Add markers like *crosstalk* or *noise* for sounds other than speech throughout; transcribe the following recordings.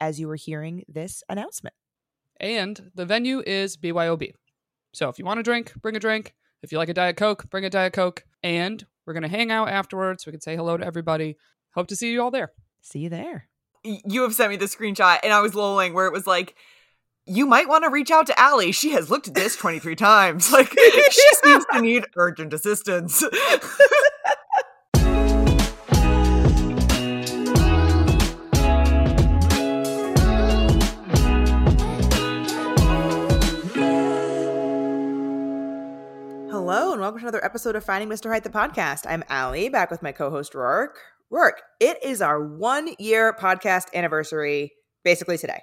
as you were hearing this announcement. And the venue is BYOB. So if you want a drink, bring a drink. If you like a Diet Coke, bring a Diet Coke. And we're going to hang out afterwards. We can say hello to everybody. Hope to see you all there. See you there. You have sent me the screenshot, and I was lolling where it was like, you might want to reach out to Allie. She has looked at this 23 times. *laughs* Like, she seems to need urgent assistance. *laughs* welcome to another episode of Finding Mr. Height, the podcast. I'm Allie, back with my co host, Rourke. Rourke, it is our one year podcast anniversary, basically today.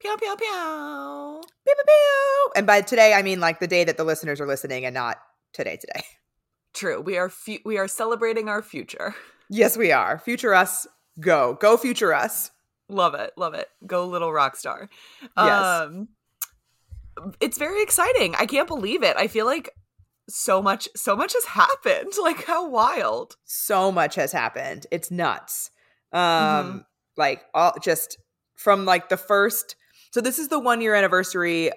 Pew, pew, pew. Pew, pew, pew. And by today, I mean like the day that the listeners are listening and not today, today. True. We are fu- we are celebrating our future. Yes, we are. Future us, go. Go, future us. Love it. Love it. Go little rock star. Yes. Um it's very exciting. I can't believe it. I feel like so much so much has happened. *laughs* Like how wild. So much has happened. It's nuts. Um, Mhm. like all just from like the first so this is the one year anniversary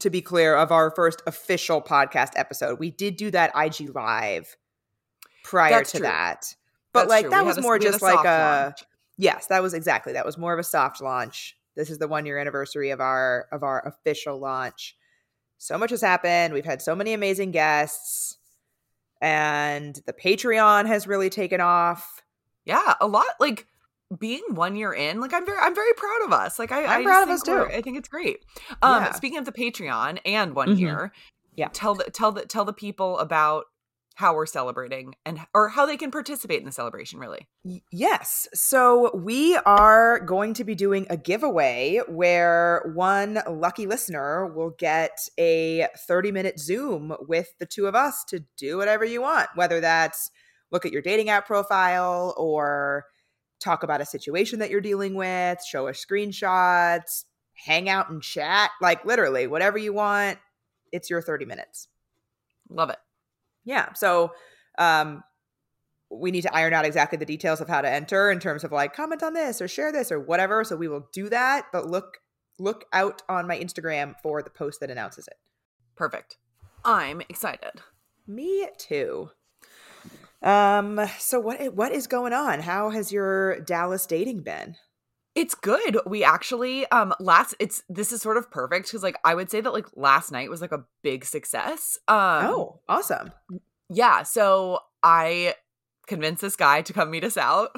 to be clear of our first official podcast episode. We did do that IG live prior That's to true. that. But That's like true. that We was a- more had just like a launch. yes, that was exactly that was more of a soft launch. This is the one year anniversary of our of our official launch. So much has happened. We've had so many amazing guests, and the Patreon has really taken off. Yeah, a lot like being one year in, like I'm very I'm very proud of us. Like I, I'm I proud of us, too. I think it's great. Um Yeah. speaking of the Patreon and one Mhm. year, Yeah. Tell the tell the tell the people about how we're celebrating and or how they can participate in the celebration really. Yes. So we are going to be doing a giveaway where one lucky listener will get a 30 minute Zoom with the two of us to do whatever you want, whether that's look at your dating app profile or talk about a situation that you're dealing with, show us screenshots, hang out and chat, like literally whatever you want. It's your 30 minutes. Love it. Yeah. So um we need to iron out exactly the details of how to enter in terms of like comment on this or share this or whatever. So we will do that, but look look out on my Instagram for the post that announces it. Perfect. I'm excited. Me too. Um so what what is going on? How has your Dallas dating been? It's good. We actually um last it's this is sort of perfect cuz like I would say that like last night was like a big success. Um oh, awesome. yeah, so I convinced this guy to come meet us out.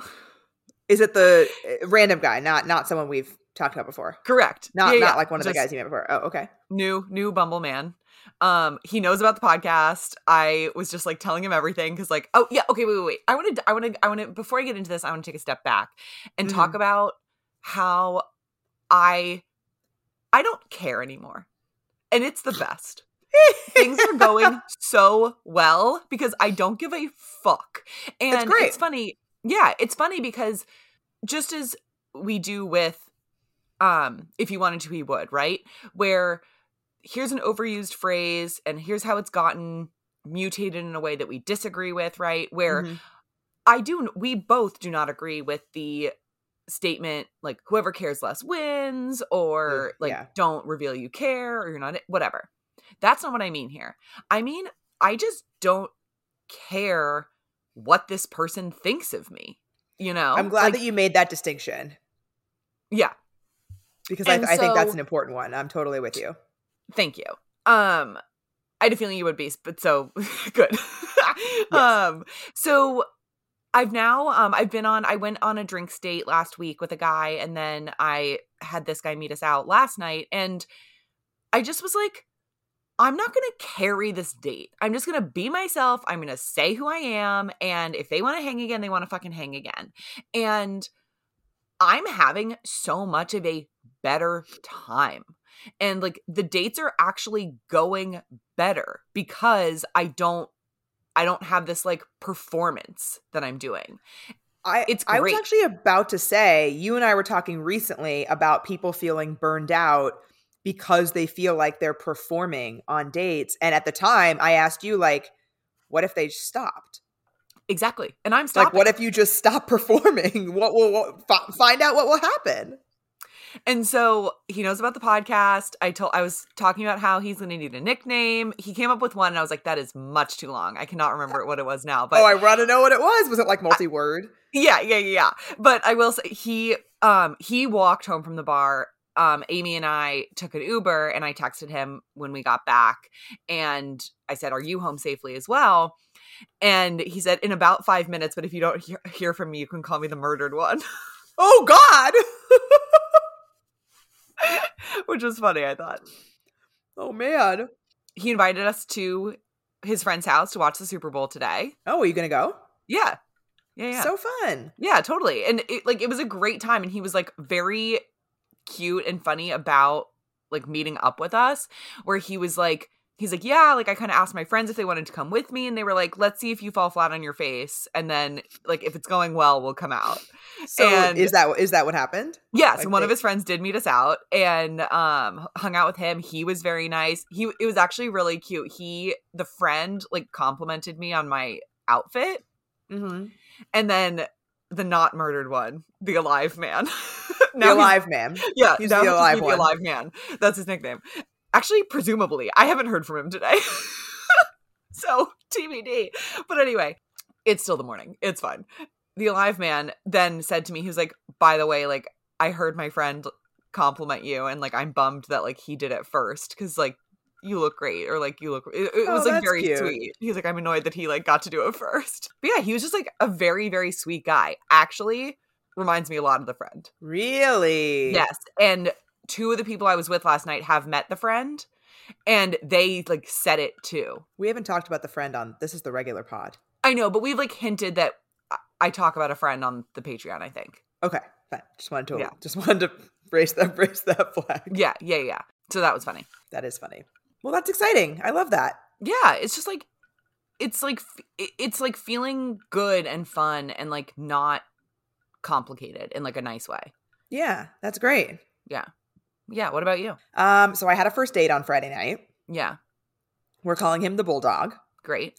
Is it the uh, random guy, not not someone we've talked about before? Correct. Not Yeah, not yeah. like one of the guys you met before. Oh, okay. new new bumble man um he knows about the podcast i was just like telling him everything because like oh yeah okay wait wait wait i want to i want to i want to before i get into this i want to take a step back and talk Mhm. about how i i don't care anymore. And it's the best. *laughs* Things are going so well because i don't give a fuck. And it's funny yeah it's funny because just as we do with um if you wanted to he would right? Where here's an overused phrase and here's how it's gotten mutated in a way that we disagree with right? Where Mhm. i do we both do not agree with the statement like whoever cares less wins or like yeah. don't reveal you care or you're not whatever that's not what i mean here i mean i just don't care what this person thinks of me you know I'm glad Like, that you made that distinction yeah because I, And I think that's an important one. I'm totally with you. Thank you. Um, I had a feeling you would be, but so *laughs* good. Um, so I've now um I've been on I went on a drinks date last week with a guy, and then I had this guy meet us out last night, and I just was like, I'm not gonna carry this date. I'm just gonna be myself. I'm gonna say who I am, and if they want to hang again, they want to fucking hang again. And I'm having so much of a better time. And like the dates are actually going better because I don't I don't have this like performance that I'm doing. I It's I was actually about to say you and I were talking recently about people feeling burned out because they feel like they're performing on dates and at the time I asked you like what if they stopped? Exactly. And I'm stopping. Like what if you just stop *laughs* performing? What will what, fi- find out what will happen? And so he knows about the podcast. I told I was talking about how he's going to need a nickname. He came up with one, and I was like, "That is much too long. I cannot remember what it was now." But oh, I want to know what it was. Was it like multi-word? yeah, yeah, yeah, yeah. But I will say he um he walked home from the bar. Um, Amy and I took an Uber, and I texted him when we got back, and I said, "Are you home safely as well?" And he said, "In about five minutes, but if you don't hear from me, you can call me the murdered one," *laughs* oh God! *laughs* which was funny. I thought. oh man! he invited us to his friend's house to watch the Super Bowl today. Oh, are you gonna go? Yeah. Yeah, yeah. So fun. yeah, totally. And it like it was a great time and he was like very cute and funny about like meeting up with us where he was like he's like, "Yeah, like I kind of asked my friends if they wanted to come with me and they were like, "Let's see if you fall flat on your face and then like if it's going well, we'll come out." So And- is that is that what happened? Yeah, so Like one of his friends did meet us out and um hung out with him. He was very nice. He it was actually really cute. He the friend like complimented me on my outfit Mm-hmm. and then the not murdered one, the alive man. *laughs* The alive man. yeah, he's the alive the alive man. That's his nickname. Actually, presumably, I haven't heard from him today. *laughs* so TBD. But anyway, it's still the morning. It's fine. The alive man then said to me, he was like, by the way, like, I heard my friend compliment you, and like, I'm bummed that like he did it first because like you look great or like you look it, it Oh, was like very cute. sweet he's like i'm annoyed that he like got to do it first but yeah he was just like a very very sweet guy actually reminds me a lot of the friend Really? Yes. And two of the people I was with last night have met the friend and they like said it too. We haven't talked about the friend on this is the regular pod. I know, but we've like hinted that I- talk about a friend on the Patreon, I think. Okay, fine. Just wanted to Yeah. just wanted to brace that *laughs* brace that flag. Yeah, yeah, yeah. So that was funny. That is funny. Well, that's exciting. I love that. Yeah, it's just like it's like it's like feeling good and fun and like not complicated in like a nice way. Yeah, that's great. Yeah. Yeah, what about you? Um, so I had a first date on Friday night. Yeah. We're calling him the Bulldog. Great.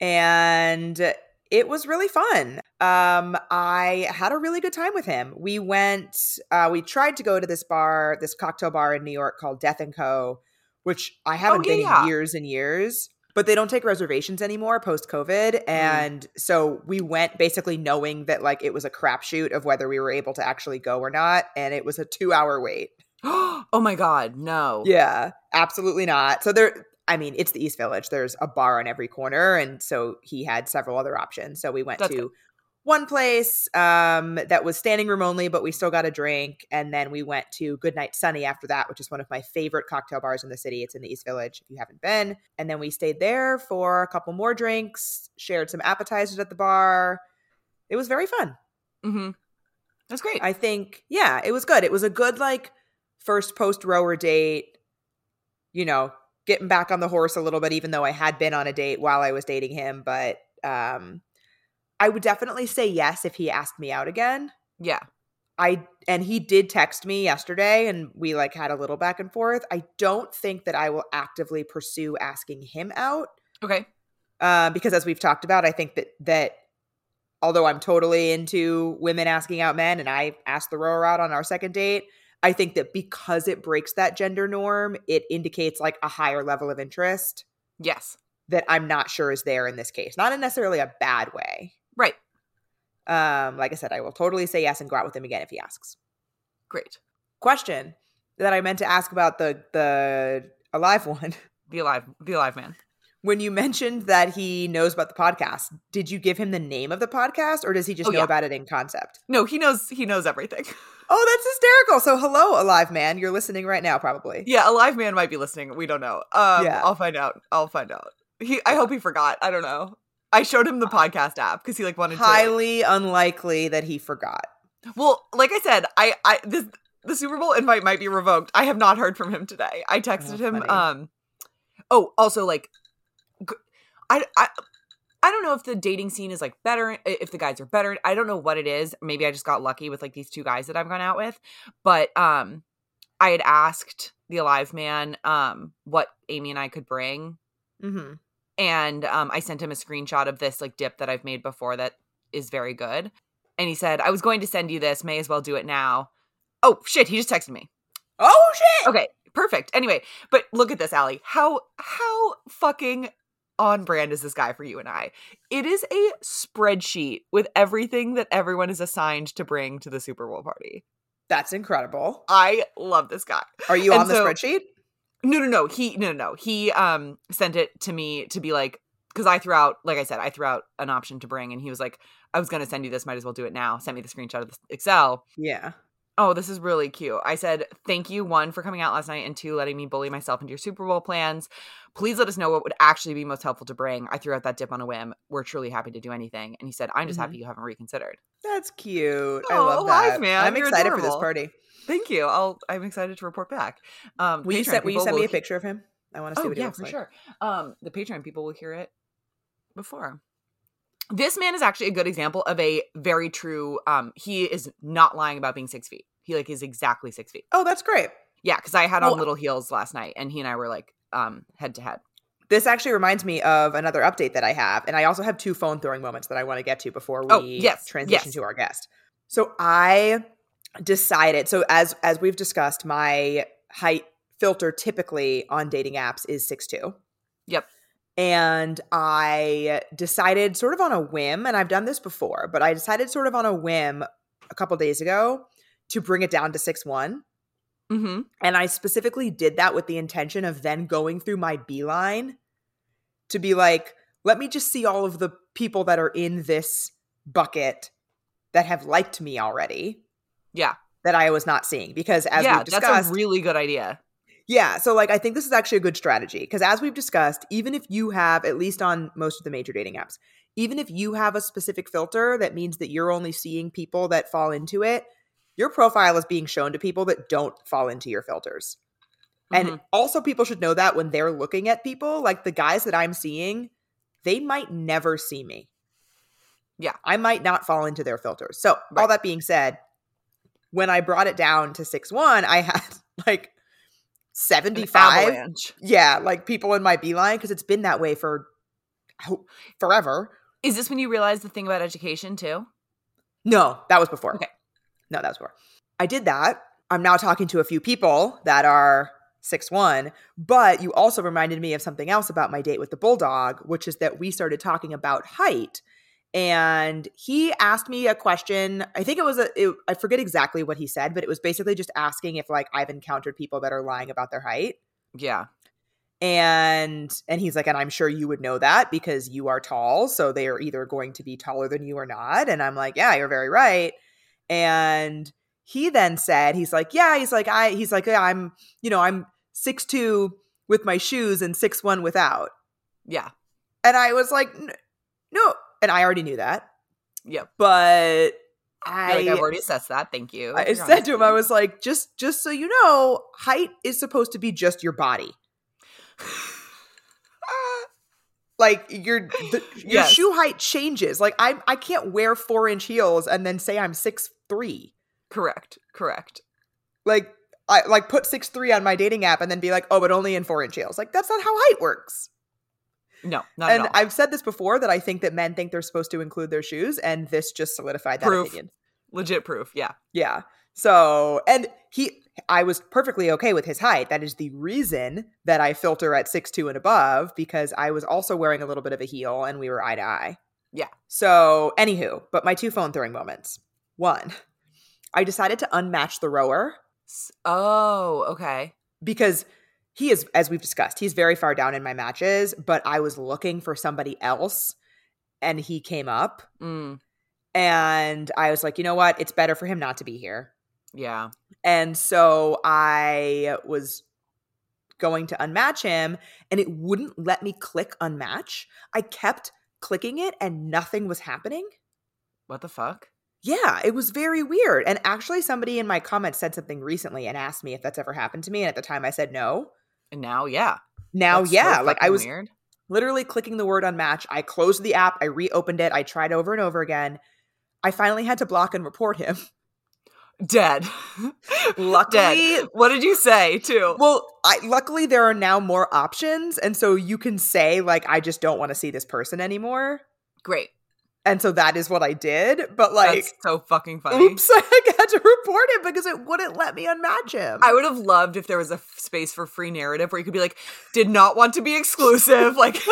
and it was really fun. Um, I had a really good time with him. We went, uh, we tried to go to this bar, this cocktail bar in New York called Death and Co, which I haven't yeah, been yeah. in years and years. But they don't take reservations anymore post COVID. And so we went basically knowing that like it was a crapshoot of whether we were able to actually go or not. And it was a two hour wait. *gasps* oh my god, no. Yeah, absolutely not. So there, I mean, it's the East Village. There's a bar on every corner, and so he had several other options. So we went That's to good. one place um, that was standing room only, but we still got a drink, and then we went to Good Night Sonny after that, which is one of my favorite cocktail bars in the city. It's in the East Village. If you haven't been, and then we stayed there for a couple more drinks, shared some appetizers at the bar. It was very fun. Mhm. That's great. I think, yeah, it was good. It was a good like first post rower date. You know, getting back on the horse a little bit, even though I had been on a date while I was dating him. But um, I would definitely say yes if he asked me out again. yeah. I and he did text me yesterday, and we like had a little back and forth. I don't think that I will actively pursue asking him out Okay. uh, because as we've talked about, I think that that although I'm totally into women asking out men, and I asked the rower out on our second date, I think that because it breaks that gender norm, it indicates like a higher level of interest Yes. that I'm not sure is there in this case. Not in necessarily a bad way. Right. Um, like I said, I will totally say yes and go out with him again if he asks. Great. Question that I meant to ask about the the alive *laughs* one. The alive the alive man. When you mentioned that he knows about the podcast, did you give him the name of the podcast or does he just Oh, know yeah. about it in concept? No, he knows he knows everything. *laughs* Oh, that's hysterical. So hello, alive man. You're listening right now, probably. yeah, alive man might be listening. We don't know. Um Yeah. I'll find out. I'll find out. He I hope he forgot. I don't know. I showed him the podcast app because he like wanted to Highly unlikely that he forgot. Well, like I said, I I this the Super Bowl invite might be revoked. I have not heard from him today. I texted Oh, him. Um. Oh, also like, I I. I don't know if the dating scene is like better, if the guys are better. I don't know what it is. Maybe I just got lucky with like these two guys that I've gone out with. But um I had asked the alive man um what Amy and I could bring Mm-hmm. and um, I sent him a screenshot of this like dip that I've made before that is very good. And he said, "I was going to send you this. May as well do it now." Oh shit! He just texted me. Oh shit! Okay, perfect. Anyway, but look at this, Allie. How how fucking on brand is this guy for you and I? It is a spreadsheet with everything that everyone is assigned to bring to the Super Bowl party. That's incredible. I love this guy. Are you And on the so- spreadsheet? No, no, no. He no, no, no. He um sent it to me to be like because I threw out, like I said, I threw out an option to bring, and he was like, "I was gonna send you this. Might as well do it now." Sent me the screenshot of the Excel. Yeah. Oh, this is really cute. I said, "Thank you one for coming out last night, and two letting me bully myself into your Super Bowl plans. Please let us know what would actually be most helpful to bring." I threw out that dip on a whim. We're truly happy to do anything, and he said, "I'm just Mhm. happy you haven't reconsidered." That's cute. I Oh, love alive, that. man. I'm You're excited for this party. Thank you. I'll. I'm excited to report back. Um, Will you send Will you send me a picture of him? I want to see Oh what he yeah, looks for like. sure. Um, the Patreon people will hear it before. This man is actually a good example of a very true. Um, he is not lying about being six feet. He like is exactly six feet. Oh, that's great. Yeah, because I had on Well- little heels last night, and he and I were like um head to head. This actually reminds me of another update that I have, and I also have two phone throwing moments that I want to get to before we Oh, yes, transition yes. to our guest. So I decided. So as as we've discussed, my height filter typically on dating apps is six two. Yep. And I decided sort of on a whim, and I've done this before, but I decided sort of on a whim a couple days ago to bring it down to six one. Mm-hmm. And I specifically did that with the intention of then going through my beeline to be like, let me just see all of the people that are in this bucket that have liked me already Yeah, that I was not seeing. Because as yeah, we've discussed, that's a really good idea. yeah, so like I think this is actually a good strategy because as we've discussed, even if you have at least on most of the major dating apps, even if you have a specific filter that means that you're only seeing people that fall into it, your profile is being shown to people that don't fall into your filters. Mhm. And also people should know that when they're looking at people, like the guys that I'm seeing, they might never see me. Yeah. I might not fall into their filters. So, all that being said, when I brought it down to 6 1, I had *laughs* like 75 yeah, like people in my beeline because it's been that way for ho- forever. Is this when you realize the thing about education too? No, that was before. Okay. No, that was before. I did that. I'm now talking to a few people that are six one, but you also reminded me of something else about my date with the bulldog, which is that we started talking about height. And he asked me a question. I think it was a, it, I forget exactly what he said, but it was basically just asking if like I've encountered people that are lying about their height. Yeah. and and he's like and i'm sure you would know that because you are tall so they are either going to be taller than you or not and i'm like yeah you're very right and he then said he's like yeah he's like i he's like yeah, i'm you know i'm six two with my shoes and six one without Yeah. and i was like no and i already knew that Yep. but i like, I've already assessed that. Thank you. I You're said to him, I was like, just just so you know, height is supposed to be just your body. *laughs* like your the, your Yes. shoe height changes. Like I I can't wear four inch heels and then say I'm six three. correct. Correct. Like I like put six three on my dating app and then be like, oh, but only in four inch heels. Like that's not how height works. No, not and at all. I've said this before that I think that men think they're supposed to include their shoes, and this just solidified that Proof. opinion. Legit proof. Yeah. Yeah. So, and he, I was perfectly okay with his height. That is the reason that I filter at six two and above because I was also wearing a little bit of a heel and we were eye to eye. Yeah. So, anywho, but my two phone throwing moments. One, I decided to unmatch the rower Oh, okay. because he is, as we've discussed, he's very far down in my matches, but I was looking for somebody else and he came up. Mm, And I was like, you know what? It's better for him not to be here. yeah. And so I was going to unmatch him and it wouldn't let me click unmatch. I kept clicking it and nothing was happening. What the fuck? Yeah, it was very weird. And actually, somebody in my comments said something recently and asked me if that's ever happened to me. And at the time, I said no. And now, yeah. Now, That's so yeah, like I was weird. literally clicking the word unmatch. I closed the app, I reopened it, I tried over and over again. I finally had to block and report him. dead. *laughs* *laughs* Luckily, dead. What did you say too? well, I, luckily there are now more options, and so you can say like, I just don't want to see this person anymore. Great. And so that is what I did. But like, That's so fucking funny. oops, *laughs* I had to report him because it wouldn't let me unmatch him. I would have loved if there was a f- space for free narrative where you could be like, did not want to be exclusive. Like, *laughs*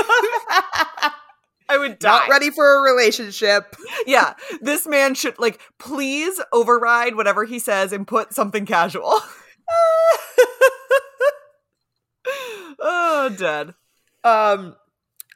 I would die. Not ready for a relationship. *laughs* Yeah, this man should like please override whatever he says and put something casual. oh, dead. Um,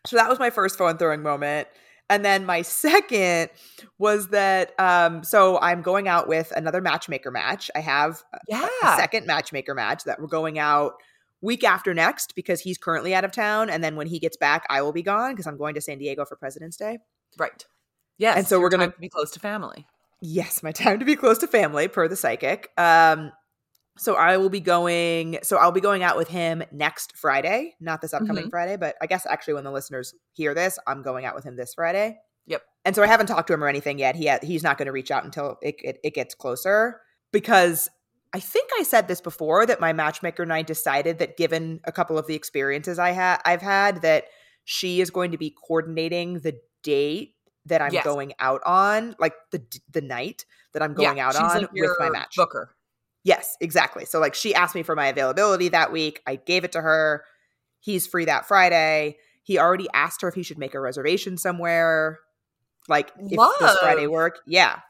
so that was my first phone throwing moment. And then my second was that um, so I'm going out with another matchmaker match. I have a- Yeah. a second matchmaker match that we're going out week after next because he's currently out of town. And then when he gets back, I will be gone because I'm going to San Diego for President's Day. Right. Yes. And so we're time to be close to family. Yes, my time to be close to family, per the psychic. Um, so I will be going. So I'll be going out with him next Friday, not this upcoming Mhm. Friday, but I guess actually when the listeners hear this, I'm going out with him this Friday. Yep. And so I haven't talked to him or anything yet. He ha- he's not going to reach out until it, it it gets closer because I think I said this before that my matchmaker and I decided that given a couple of the experiences I had I've had that she is going to be coordinating the date that I'm Yes. going out on, like the the night that I'm going Yeah, out on like with my match. Booker. Yes, exactly. So like she asked me for my availability that week. I gave it to her. He's free that Friday. He already asked her if he should make a reservation somewhere. Like if does Friday work? Yeah.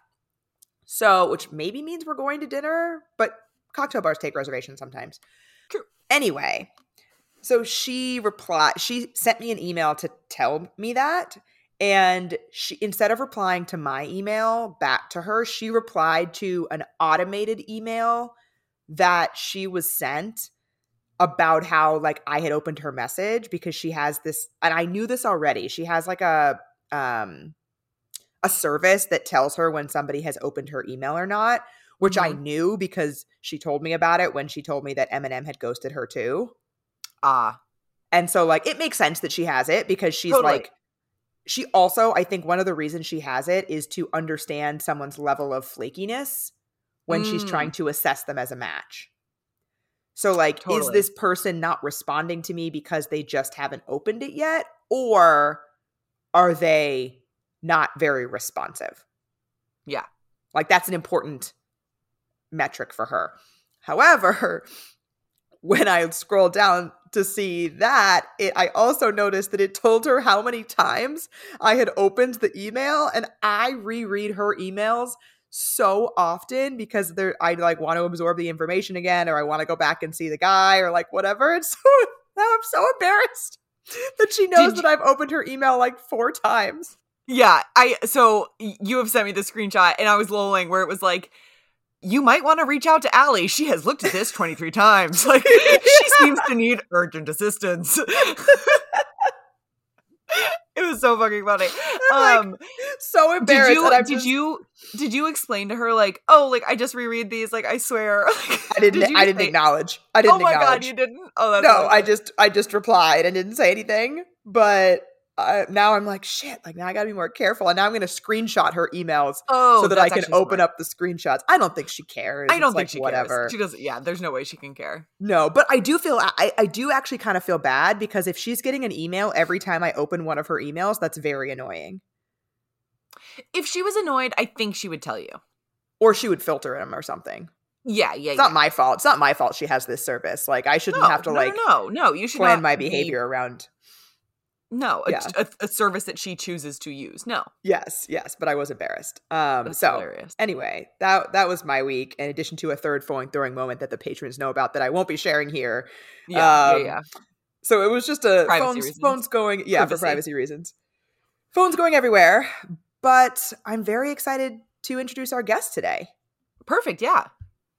So, which maybe means we're going to dinner, but cocktail bars take reservations sometimes. True. Anyway, so she replied, she sent me an email to tell me that. And she instead of replying to my email back to her, she replied to an automated email that she was sent about how like I had opened her message because she has this and I knew this already. She has like a um a service that tells her when somebody has opened her email or not, which I knew because she told me about it when she told me that Eminem had ghosted her too. Ah. And so like it makes sense that she has it because she's Totally. like she also I think one of the reasons she has it is to understand someone's level of flakiness when she's Mm. trying to assess them as a match. So like is this person not responding to me because they just haven't opened it yet or are they not very responsive? Yeah. Like that's an important metric for her. However, *laughs* when I scroll down to see that, it I also noticed that it told her how many times I had opened the email and I reread her emails so often because there I like want to absorb the information again or I want to go back and see the guy or like whatever. And so now *laughs* I'm so embarrassed that she knows Did that I've opened her email like four times. Yeah, I so you have sent me the screenshot and I was lolling where it was like you might want to reach out to Allie. She has looked at this 23 times. *laughs* Like she seems to need urgent assistance. *laughs* it was so fucking funny. I'm, like, Um So did you did just- you did you explain to her like, "Oh, like I just reread these like I swear." *laughs* I didn't Did I didn't say- acknowledge. I didn't Oh my acknowledge. god, you didn't? Oh, that's no, I just I just replied and didn't say anything. But uh, now I'm like shit. Like now I got to be more careful. And now I'm to screenshot her emails Oh, so that I can open smart. up the screenshots. I don't think she cares. I don't It's think like, she whatever. cares. She doesn't. Yeah, there's no way she can care. No, but I do feel I, I do actually kind of feel bad because if she's getting an email every time I open one of her emails, that's very annoying. If she was annoyed, I think she would tell you. Or she would filter them or something. Yeah, yeah, It's yeah. not my fault. It's not my fault she has this service. Like I shouldn't no, have to no, like no, no, no. You should plan my be- behavior around. No, a, Yeah. a, a service that she chooses to use. No, Yes, yes, but I was embarrassed. Um that's so hilarious. anyway, that that was my week. In addition to a third phone throwing moment that the patrons know about that I won't be sharing here. Yeah, um, yeah, yeah. So it was just a Privacy phones phones going yeah for Privacy. privacy reasons. Phones going everywhere, but I'm very excited to introduce our guest today. Perfect. Yeah.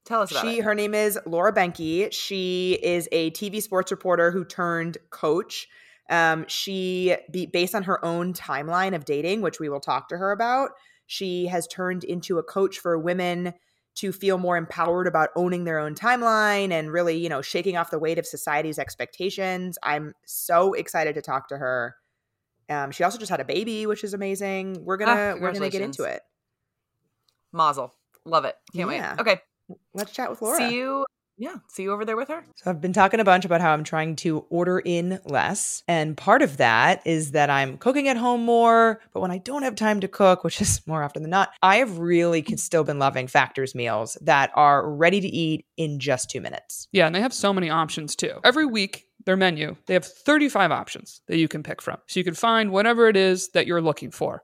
Tell us about She it. her name is Laura Benke. She is a TV sports reporter who turned coach. Um, she be based on her own timeline of dating, which we will talk to her about. She has turned into a coach for women to feel more empowered about owning their own timeline and really, you know, shaking off the weight of society's expectations. I'm so excited to talk to her. Um, she also just had a baby, which is amazing. We're gonna Ah, we're gonna get into it. Mazel. Love it. Can't Yeah. wait. Okay. Let's chat with Laura. See you. Yeah. See you over there with her. So I've been talking a bunch about how I'm trying to order in less. And part of that is that I'm cooking at home more. But when I don't have time to cook, which is more often than not, I have really still been loving Factor's meals that are ready to eat in just two minutes. Yeah, and they have so many options too. Every week, their menu, they have 35 options that you can pick from. So you can find whatever it is that you're looking for.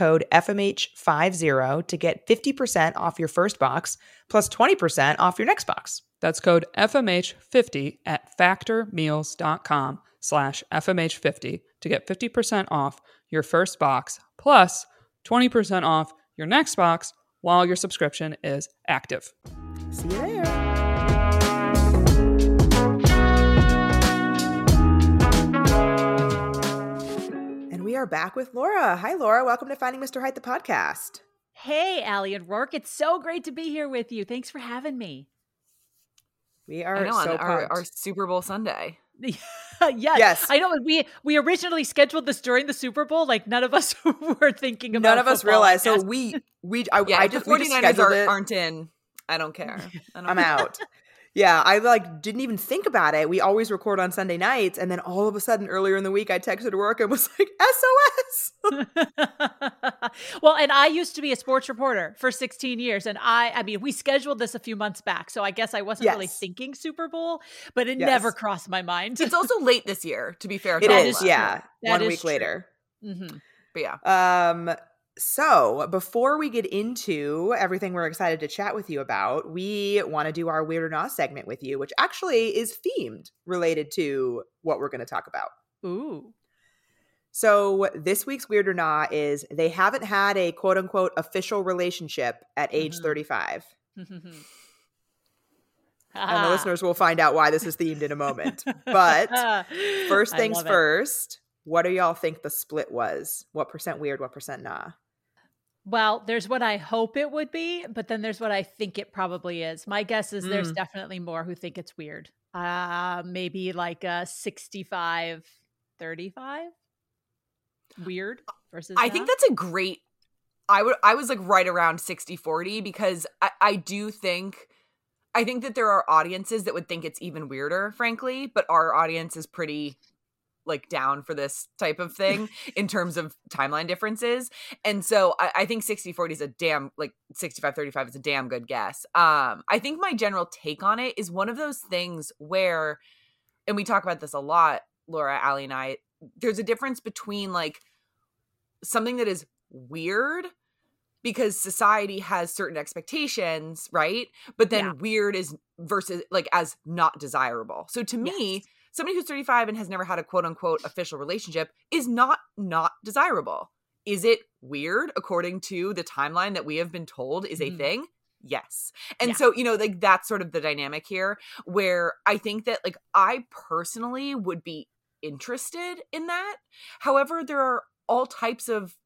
code FMH50 to get 50% off your first box plus 20% off your next box. That's code FMH50 at factormeals.com slash FMH50 to get 50% off your first box plus 20% off your next box while your subscription is active. See you there. Are back with Laura. Hi, Laura. Welcome to Finding Mr. Height, the podcast. Hey, Allie and Rourke. It's so great to be here with you. Thanks for having me. We are know, so on our, our Super Bowl Sunday. *laughs* yes, Yes. I know. We we originally scheduled this during the Super Bowl. Like none of us *laughs* were thinking about. It. None of us football, I realized. So we we *laughs* I, Yeah, I just the we just 49ers scheduled are, it. aren't in. I don't care. I don't I'm care. out. Yeah, I like didn't even think about it. We always record on Sunday nights, and then all of a sudden, earlier in the week, I texted Rourke and was *laughs* like, "SOS." *laughs* well, and I used to be a sports reporter for 16 years, and I, I mean, we scheduled this a few months back, so I guess I wasn't really thinking Super Bowl, but it Yes. never crossed my mind. It's also late this year, to be fair. It to all is, of us. yeah. That One is week true. later. hmm But yeah. Um, so before we get into everything we're excited to chat with you about, we want to do our weird or not segment with you, which actually is themed related to what we're going to talk about. Ooh. So this week's weird or not is they haven't had a quote unquote official relationship at age Mhm. 35. *laughs* And Ah. the *laughs* listeners will find out why this is themed in a moment. But *laughs* first things love it. first, what do y'all think the split was? What percent weird, what percent nah? Well, there's what I hope it would be, but then there's what I think it probably is. My guess is there's Mm. definitely more who think it's weird. Uh maybe like a 65 35 weird versus I think that's a great I would I was like right around 60-40 because I, I do think I think that there are audiences that would think it's even weirder, frankly, but our audience is pretty like down for this type of thing in terms of timeline differences. And so I, I think 60-40 is a damn like 65-35 is a damn good guess. Um I think my general take on it is one of those things where and we talk about this a lot, Laura, Allie, and I, there's a difference between like something that is weird because society has certain expectations, right? But then Yeah. weird is versus like as not desirable. So to me, Yes. Somebody who's 35 and has never had a quote unquote official relationship is not not desirable. Is it weird according to the timeline that we have been told is a Mhm. thing? Yes. And Yeah. so, you know, like that's sort of the dynamic here where I think that like I personally would be interested in that. However, there are all types of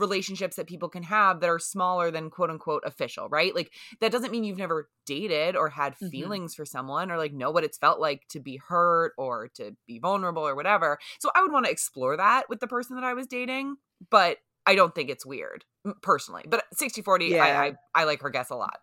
relationships that people can have that are smaller than quote unquote official, right? Like that doesn't mean you've never dated or had Mhm. feelings for someone or like know what it's felt like to be hurt or to be vulnerable or whatever. So I would want to explore that with the person that I was dating, but I don't think it's weird personally. But 60 40, Yeah. I, I I like her guess a lot.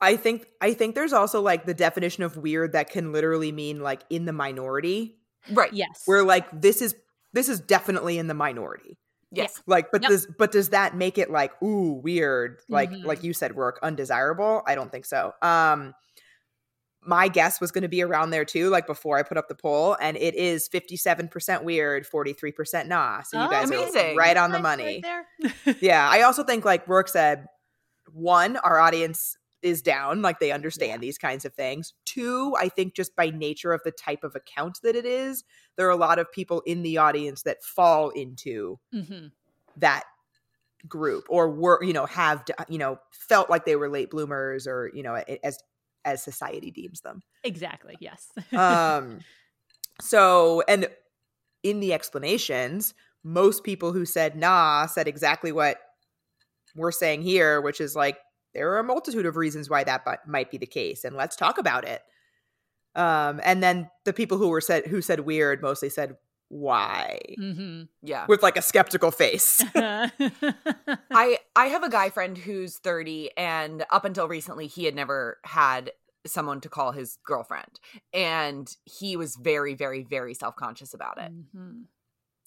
I think I think there's also like the definition of weird that can literally mean like in the minority. Right. yes. Where like this is this is definitely in the minority. Yes. Like, but Yep. does but does that make it like ooh weird? Like Mhm. like you said, Rourke undesirable? I don't think so. Um, my guess was going to be around there too, like before I put up the poll, and it is 57% weird, 43% nah. So you Oh, guys amazing. are right on the money. right yeah, I also think like Rourke said, one, our audience is down, like they understand these kinds of things. Two, I think just by nature of the type of account that it is, there are a lot of people in the audience that fall into Mhm. that group or were you know have you know felt like they were late bloomers or you know as as society deems them Exactly. Yes. um *laughs* so and in the explanations most people who said nah said exactly what we're saying here which is like there are a multitude of reasons why that might be the case and let's talk about it um and then the people who were said who said weird mostly said why hmm Yeah. with like a skeptical face *laughs* *laughs* I I have a guy friend who's 30 and up until recently he had never had someone to call his girlfriend and he was very very very self-conscious about it. Mhm.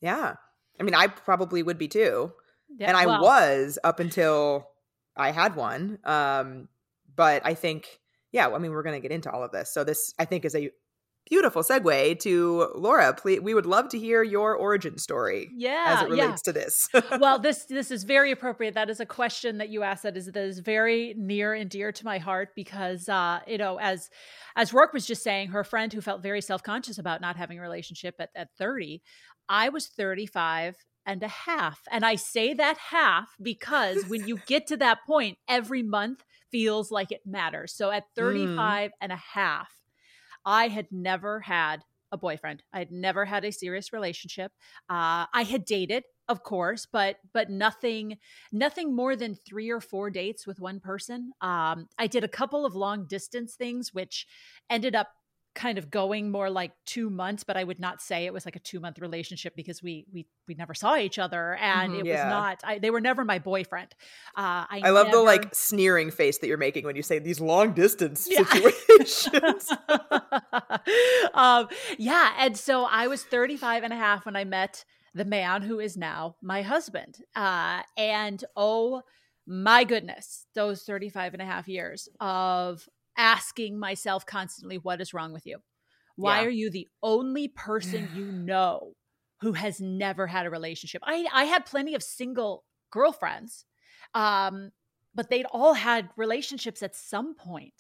yeah i mean i probably would be too Yeah, and I well, was up until I had one. Um, but I think, yeah, I mean, we're going to get into all of this. So this, I think, is a beautiful segue to Laura. Please, we would love to hear your origin story Yeah. as it yeah. relates to this. *laughs* well, this this is very appropriate. That is a question that you asked that is that is very near and dear to my heart because uh, you know, as as Rourke was just saying, her friend who felt very self-conscious about not having a relationship at, at 30, I was 35 and a half. And I say that half because when you get to that point, every month feels like it matters. So at 35 and a half, I had never had a boyfriend. I had never had a serious relationship. Uh, I had dated, of course, but but nothing nothing more than three or four dates with one person. Um, I did a couple of long distance things, which ended up kind of going more like two months, but I would not say it was like a two month relationship because we we we never saw each other, and Mhm. it Yeah. was not. I, they were never my boyfriend. Uh, I, I love the like sneering face that you're making when you say these long distance Yeah. *laughs* situations. um, yeah. And so I was 35 and a half when I met the man who is now my husband. Uh, and oh my goodness, those 35 and a half years of asking myself constantly, what is wrong with you? Why Yeah. are you the only person *sighs* you know who has never had a relationship? I, I had plenty of single girlfriends. Um, but they'd all had relationships at some point.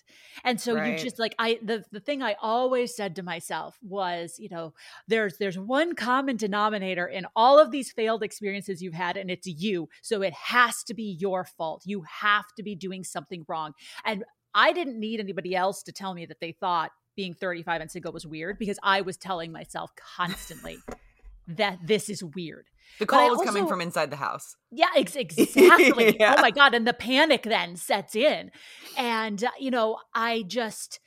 And so Right. you just like I the the thing I always said to myself was, you know, there's there's one common denominator in all of these failed experiences you've had and it's you. So it has to be your fault. You have to be doing something wrong. And I didn't need anybody else to tell me that they thought being 35 and single was weird because I was telling myself constantly *laughs* that this is weird. The I call is coming from inside the house. Yeah, ex- *laughs* exactly. Yeah. Oh my god, and the panic then sets in, and uh, you know, I just,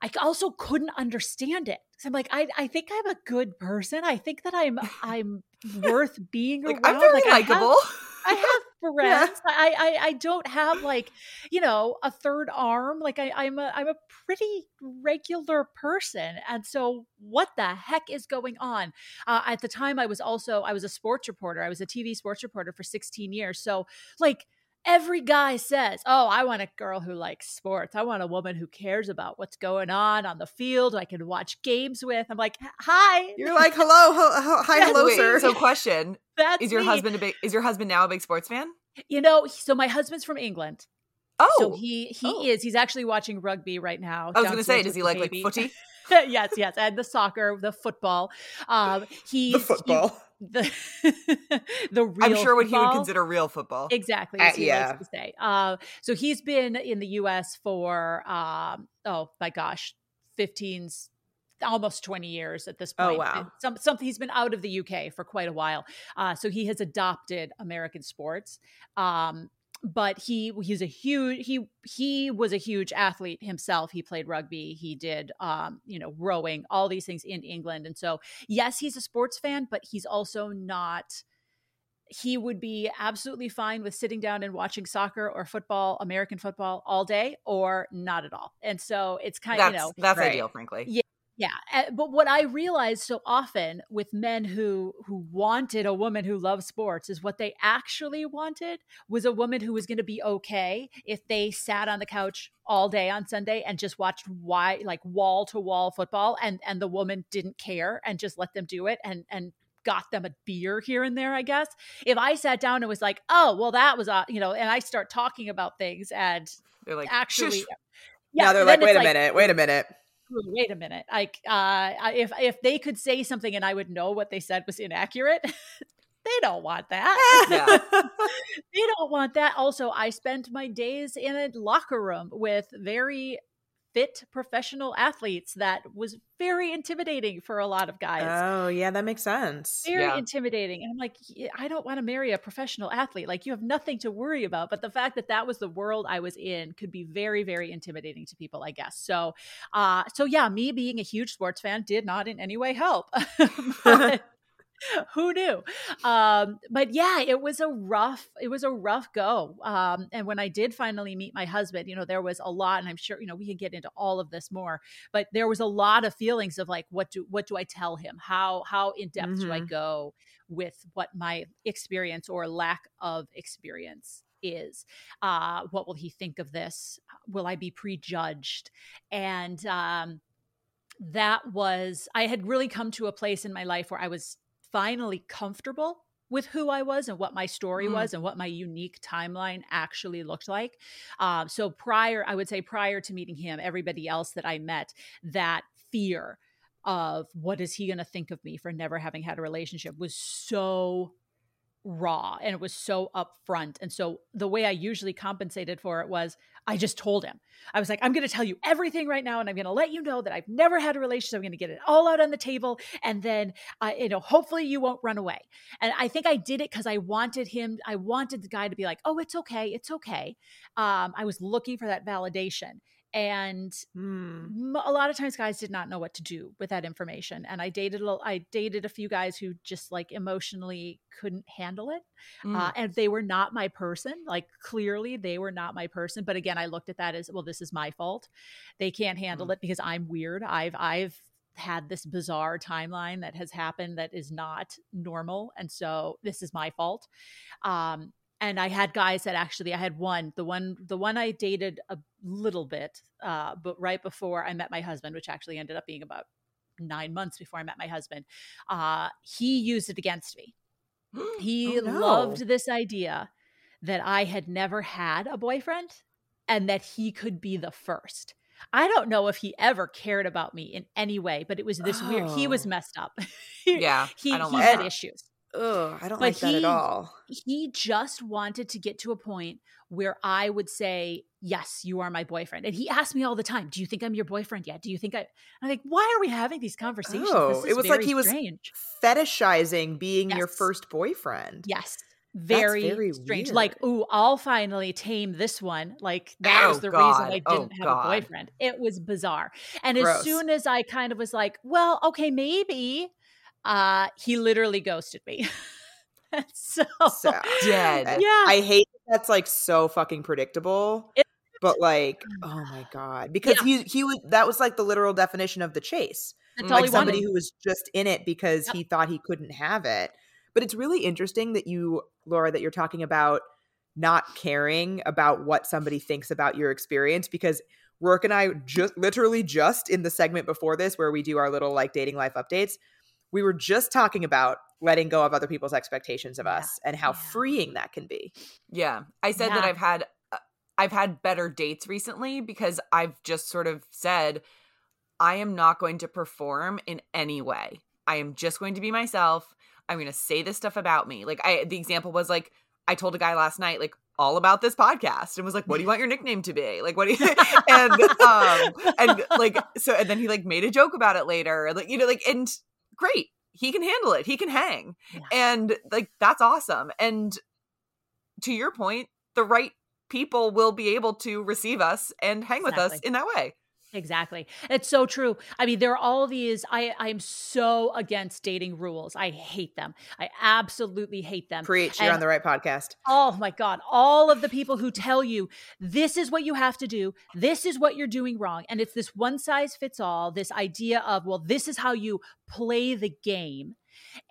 I also couldn't understand it. 'Cause I'm like, I, I think I'm a good person. I think that I'm, *laughs* I'm worth being Like around. I'm very Like, I have- likable. I have friends. I, I I don't have like you know a third arm. Like I, I'm a I'm a pretty regular person, and so what the heck is going on? Uh, at the time, I was also I was a sports reporter. I was a TV sports reporter for 16 years. So like every guy says, "Oh, I want a girl who likes sports. I want a woman who cares about what's going on on the field. I can watch games with." I'm like, "Hi, You're like, hello, ho- ho- *laughs* hi, hello, Wait, sir. So question: that's Is your me." husband a big? Is your husband now a big sports fan? You know, so my husband's from England. Oh, So he he Oh. is. He's actually watching rugby right now. I was going to say, does he like the like footy? *laughs* *laughs* yes, yes, and the soccer, the football. Um, he's the football. he- *laughs* the the real. I'm sure what he would consider real football. Exactly, Uh, he yeah. to say. Uh, so he's been in the U.S. for um, oh my gosh, 15, almost 20 years at this point. Oh, point. wow. Some, something he's been out of the UK for quite a while. Uh, so he has adopted American sports. Um, but he he's a huge he he was a huge athlete himself he played rugby he did um you know rowing all these things in england and so yes he's a sports fan but he's also not he would be absolutely fine with sitting down and watching soccer or football american football all day or not at all and so it's kind of you know that's Right. ideal, frankly. Yeah. Yeah, but what I realized so often with men who who wanted a woman who loves sports is what they actually wanted was a woman who was going to be okay if they sat on the couch all day on Sunday and just watched why like wall to wall football and and the woman didn't care and just let them do it and and got them a beer here and there, I guess. If I sat down and was like, "Oh, well that was uh, you know," and I start talking about things and They're like, actually "Shush." yeah, now they're like, wait a minute, wait a minute. Wait a minute like uh if if they could say something and i would know what they said was inaccurate *laughs* they don't want that Yeah. *laughs* they don't want that also i spent my days in a locker room with very fit professional athletes that was very intimidating for a lot of guys oh, yeah, that makes sense. very Yeah. intimidating. And I'm like, "Yeah, I don't want to marry a professional athlete. Like, you have nothing to worry about. But the fact that that was the world I was in could be very, very intimidating to people, I guess. So, uh, so yeah, me being a huge sports fan did not in any way help. *laughs* *laughs* But *laughs* who knew? Um, but yeah, it was a rough, it was a rough go. Um, and when I did finally meet my husband, you know, there was a lot, and I'm sure, you know, we can get into all of this more, but there was a lot of feelings of like, what do, what do I tell him? How, how in depth do I Mhm. go with what my experience or lack of experience is? Uh, what will he think of this? Will I be prejudged? And, um, that was I had really come to a place in my life where I was finally comfortable with who I was and what my story Mm. was and what my unique timeline actually looked like. Um, so prior, I would say prior to meeting him, everybody else that I met, that fear of what is he going to think of me for never having had a relationship was so raw and it was so upfront. And so the way I usually compensated for it was I just told him. I was like, I'm going to tell you everything right now, and I'm going to let you know that I've never had a relationship. I'm going to get it all out on the table, and then, uh, you know, hopefully you won't run away. And I think I did it because I wanted him. I wanted the guy to be like, "Oh, it's okay, it's okay." Um, I was looking for that validation, and Hmm. m- a lot of times guys did not know what to do with that information and i dated a- i dated a few guys who just like emotionally couldn't handle it Mm. uh, and they were not my person like clearly they were not my person but again i looked at that as well this is my fault they can't handle it because i'm weird i've i've had this bizarre timeline that has happened that is not normal and so this is my fault um and i had guys that actually i had one the one the one i dated a little bit uh but right before i met my husband which actually ended up being about nine months before i met my husband uh he used it against me *gasps* he Oh, no. loved this idea that I had never had a boyfriend and that he could be the first. I don't know if he ever cared about me in any way, but it was this weird. He was Oh. messed up. *laughs* Yeah, he, he had that. issues. Ugh, I don't But like that he- at all. He just wanted to get to a point where I would say, "Yes, you are my boyfriend." And he asked me all the time, "Do you think I'm your boyfriend yet? Do you think I?" I'm like, "Why are we having these conversations? Oh, it was like he was fetishizing being your first boyfriend. Yes. Very, very strange. Like, ooh, I'll finally tame this one. Like that Oh, was the God. reason I Oh, didn't have God. a boyfriend. It was bizarre. And as soon as I kind of was like, well, okay, maybe, uh, he literally ghosted me. *laughs* so, So Dead. Yeah. I hate that that's like so fucking predictable. It- but like, *sighs* oh my god, because he he was that was like the literal definition of the chase. that's all like he somebody wanted. who was just in it because Yep. he thought he couldn't have it. But it's really interesting that you, Laura, that you're talking about not caring about what somebody thinks about your experience because Rourke and I just literally just in the segment before this where we do our little like dating life updates, we were just talking about letting go of other people's expectations of Yeah. us and how Yeah. freeing that can be. Yeah. I said that I've had uh, I've had better dates recently because I've just sort of said I am not going to perform in any way. I am just going to be myself. I'm going to say this stuff about me. Like I the example was like I told a guy last night like all about this podcast and was like what do you want your nickname to be? Like what do you *laughs* and um and like so and then he like made a joke about it later like you know like and great. He can handle it. He can hang. Yeah. And like that's awesome. And to your point, the right people will be able to receive us and hang with us in that way. Exactly. It's so true. I mean, there are all these I I'm so against dating rules. I hate them. I absolutely hate them. Preach, you're on the right podcast. Oh my God. All of the people who tell you this is what you have to do, this is what you're doing wrong. And it's this one size fits all, this idea of, well, this is how you play the game.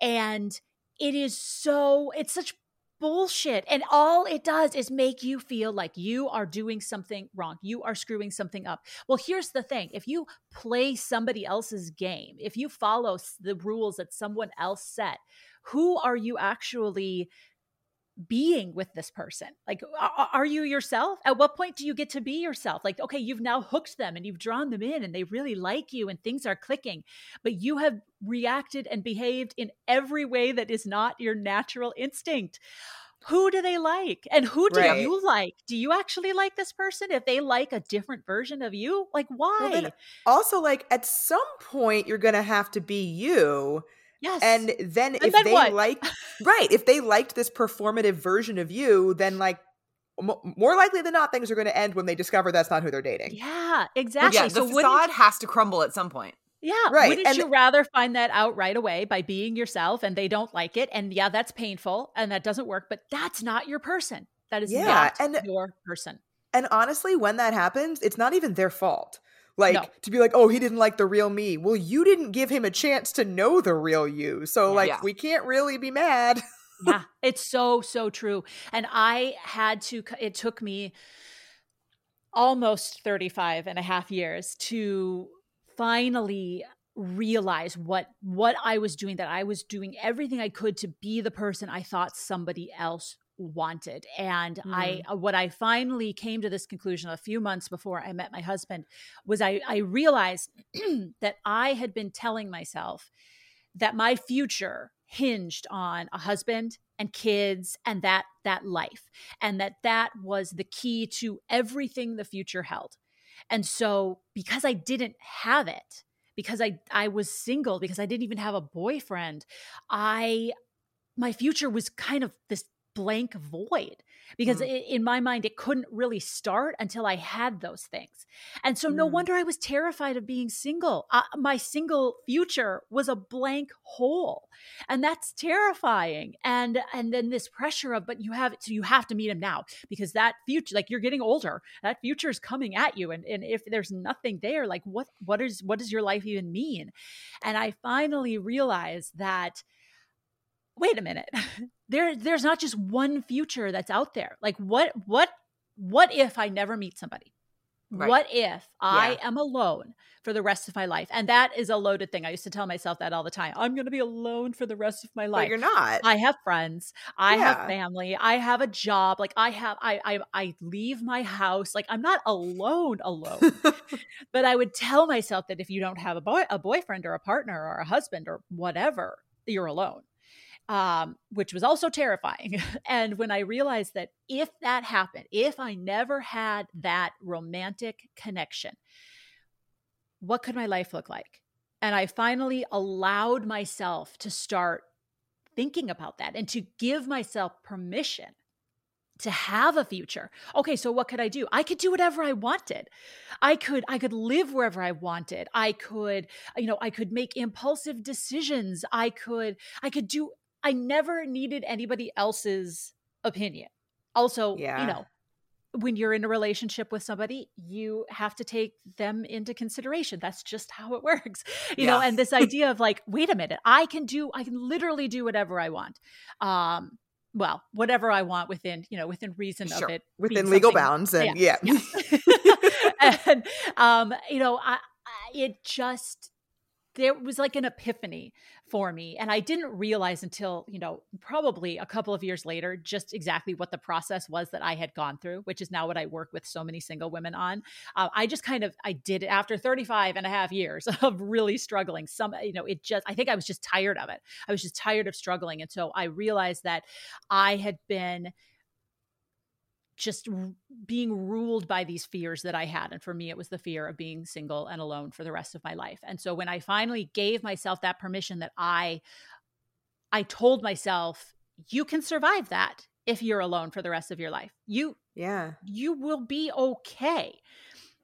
And it is so, it's such bullshit. And all it does is make you feel like you are doing something wrong. You are screwing something up. Well, here's the thing if you play somebody else's game, if you follow the rules that someone else set, who are you actually being with this person? Like, are you yourself? At what point do you get to be yourself? Like, okay, you've now hooked them and you've drawn them in and they really like you and things are clicking, but you have reacted and behaved in every way that is not your natural instinct. Who do they like? And who do Right. you like? Do you actually like this person? If they like a different version of you, like, why? Well, also, like at some point, you're gonna have to be you, yes. and then if then they what? like, *laughs* right, if they liked this performative version of you, then like mo more likely than not, things are gonna end when they discover that's not who they're dating. yeah, exactly. yeah, the so wouldn't facade has to crumble at some point. Yeah. Right, Wouldn't and- you rather find that out right away by being yourself and they don't like it? And yeah, that's painful and that doesn't work, but that's not your person. That is Yeah, not and- your person. And honestly, when that happens, it's not even their fault. Like No. to be like, oh, he didn't like the real me. Well, you didn't give him a chance to know the real you. So like Yeah. we can't really be mad. *laughs* yeah, it's so, so true. And I had to, it took me almost 35 and a half years to finally realize what what I was doing that I was doing everything I could to be the person I thought somebody else wanted and I uh, what I finally came to this conclusion a few months before I met my husband was I I realized *clears throat* that I had been telling myself that my future hinged on a husband and kids and that that life and that that was the key to everything the future held. And so because i didn't have it because i i was single because i didn't even have a boyfriend i my future was kind of this blank void because Mm. i in my mind it couldn't really start until i had those things. And so no Mm. wonder i was terrified of being single. Uh, my single future was a blank hole and that's terrifying. And and then this pressure of but you have so you have to meet him now because that future like you're getting older. That future is coming at you and and if there's nothing there like what what is what does your life even mean? And i finally realized that wait a minute *laughs* there there's not just one future that's out there like what what what if i never meet somebody Right. what if i Yeah. am alone for the rest of my life and that is a loaded thing i used to tell myself that all the time i'm going to be alone for the rest of my But life you're not. I have friends. I have family. I have a job. Like I have I I I leave my house. Like I'm not alone alone. *laughs* but I would tell myself that if you don't have a boy a boyfriend or a partner or a husband or whatever, you're alone. Um, which was also terrifying. *laughs* and when I realized that if that happened, if I never had that romantic connection, what could my life look like? And I finally allowed myself to start thinking about that and to give myself permission to have a future. Okay, so what could I do? I could do whatever I wanted. I could I could live wherever I wanted. I could you know, I could make impulsive decisions. I could I could do I never needed anybody else's opinion. Also, Yeah. you know, when you're in a relationship with somebody, you have to take them into consideration. That's just how it *laughs* works. You know, and this idea of like, wait a minute, I can do, I can literally do whatever I want. Um, well, whatever I want within, you know, within reason Sure. of it. Within legal bounds. And yeah. *laughs* and um, you know, I, I it just there was like an epiphany for me and i didn't realize until you know probably a couple of years later just exactly what the process was that i had gone through which is now what i work with so many single women on. Uh, i just kind of i did it after 35 and a half years *laughs* of really struggling. Some you know it just i think i was just tired of it. I was just tired of struggling and so i realized that i had been just being ruled by these fears that I had. And for me, it was the fear of being single and alone for the rest of my life. And so when I finally gave myself that permission that I, I told myself, you can survive that if you're alone for the rest of your life. You, yeah. you will be okay.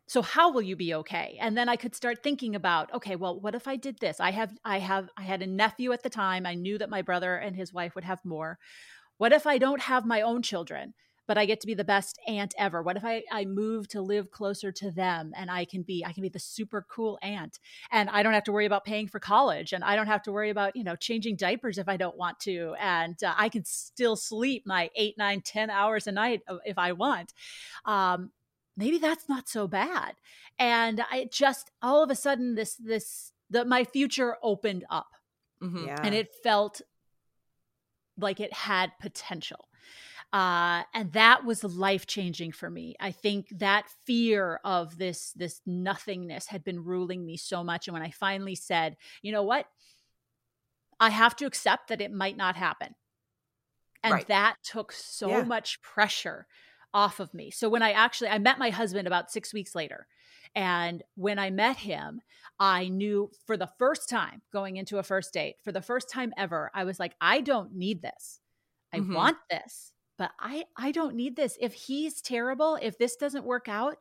so how will you be okay and then i could start thinking about okay well what if i did this i have i have i had a nephew at the time i knew that my brother and his wife would have more what if i don't have my own children but I get to be the best aunt ever. What if I, I move to live closer to them and I can be I can be the super cool aunt and I don't have to worry about paying for college and I don't have to worry about you know changing diapers if I don't want to and uh, I can still sleep my eight nine ten hours a night if I want. Um, maybe that's not so bad. And I just all of a sudden this this the my future opened up. Mm-hmm. Yeah. And it felt like it had potential. Uh, and that was life changing for me. I think that fear of this this nothingness had been ruling me so much, and when I finally said, "You know what? I have to accept that it might not happen," and right. that took so yeah. much pressure off of me. So when I actually I met my husband about 6 weeks later, and when I met him, I knew for the first time going into a first date, for the first time ever, I was like, I don't need this. I mm-hmm. want this but I I don't need this. If he's terrible, if this doesn't work out,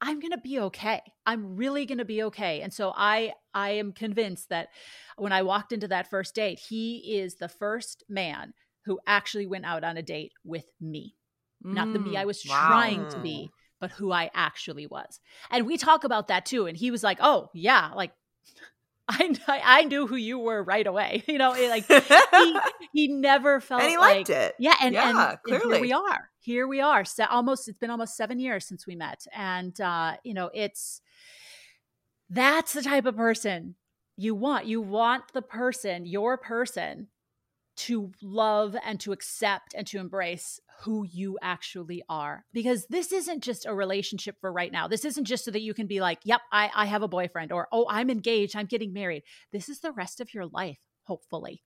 I'm going to be okay. I'm really going to be okay. And so I I am convinced that when I walked into that first date, he is the first man who actually went out on a date with me. Mm, Not the me I mm, was wow. trying to be, but who I actually was. And we talk about that too and he was like, "Oh, yeah, like *laughs* I I knew who you were right away. *laughs* You know, like *laughs* he, he never felt and he like, liked it. Yeah, and, yeah, and, clearly. And here we are. Here we are. So almost it's been almost seven years since we met, and uh, you know, it's that's the type of person you want. You want the person, your person, to love and to accept and to embrace who you actually are. Because this isn't just a relationship for right now. This isn't just so that you can be like yep i, I have a boyfriend or oh i'm engaged i'm getting married. This is the rest of your life hopefully.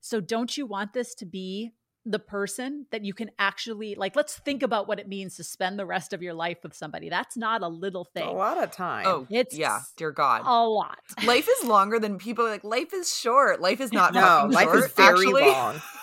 So don't you want this to be the person that you can actually like let's think about what it means to spend the rest of your life with somebody. That's not a little thing a lot of time. Oh it's yeah dear god. a lot. Life is longer than people like life is short. Life is *laughs* not no life short, is very actually. long *laughs*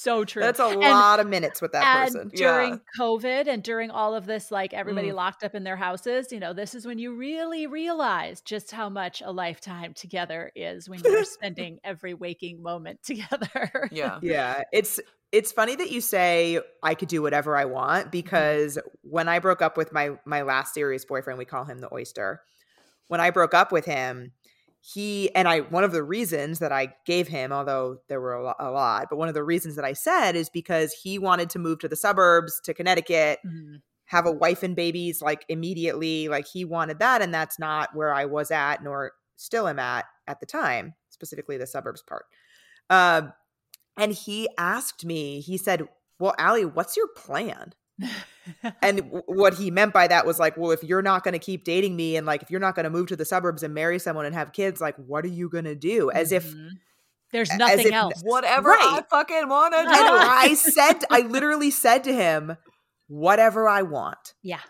so true. That's a and, lot of minutes with that person. During yeah. COVID and during all of this, like everybody mm. locked up in their houses, you know, this is when you really realize just how much a lifetime together is when you're *laughs* spending every waking moment *laughs* together. Yeah. Yeah. It's it's funny that you say I could do whatever I want mm-hmm. because mm. when I broke up with my my last serious boyfriend, we call him the oyster. When I broke up with him, he and I one of the reasons that I gave him, although there were a lot, a lot, but one of the reasons that I said is because he wanted to move to the suburbs to Connecticut, mm-hmm. have a wife and babies like immediately, like he wanted that, and that's not where I was at, nor still am at at the time, specifically the suburbs part. Uh, and he asked me, he said, "Well, Allie, what's your plan?" And w- what he meant by that was like, well, if you're not going to keep dating me and like if you're not going to move to the suburbs and marry someone and have kids, like what are you going to do? As mm-hmm. if there's nothing if, else. Whatever right. I fucking want to *laughs* do. I said I *laughs* literally said to him, whatever I want. Yeah.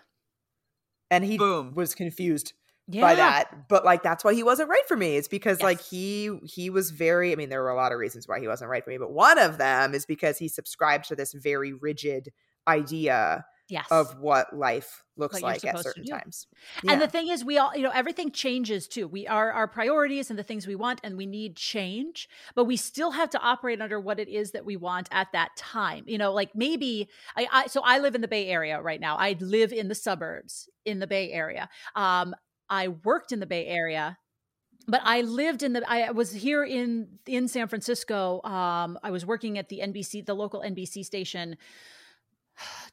And he Boom. was confused yeah. by that. But like that's why he wasn't right for me. It's because yes. like he he was very I mean there were a lot of reasons why he wasn't right for me, but one of them is because he subscribed to this very rigid idea yes. of what life looks what like at certain times. Yeah. And the thing is we all you know everything changes too. We are our priorities and the things we want and we need change, but we still have to operate under what it is that we want at that time. You know, like maybe I, I so I live in the Bay Area right now. I live in the suburbs in the Bay Area. Um I worked in the Bay Area but I lived in the I was here in in San Francisco. Um, I was working at the NBC, the local NBC station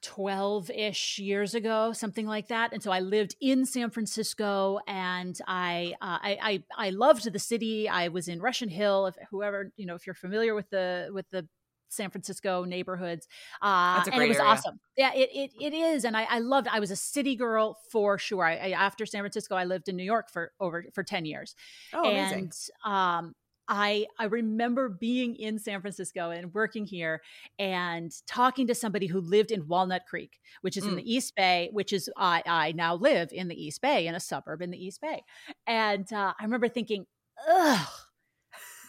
12 ish years ago, something like that. And so I lived in San Francisco and I, uh, I, I, I, loved the city. I was in Russian Hill. If whoever, you know, if you're familiar with the, with the, San Francisco neighborhoods. Uh, and it was area. awesome. Yeah, it, it, it is. And I, I loved, I was a city girl for sure. I, I, after San Francisco, I lived in New York for over, for 10 years. Oh, and, amazing. um, I I remember being in San Francisco and working here and talking to somebody who lived in Walnut Creek, which is mm. in the East Bay, which is I I now live in the East Bay in a suburb in the East Bay, and uh, I remember thinking, ugh.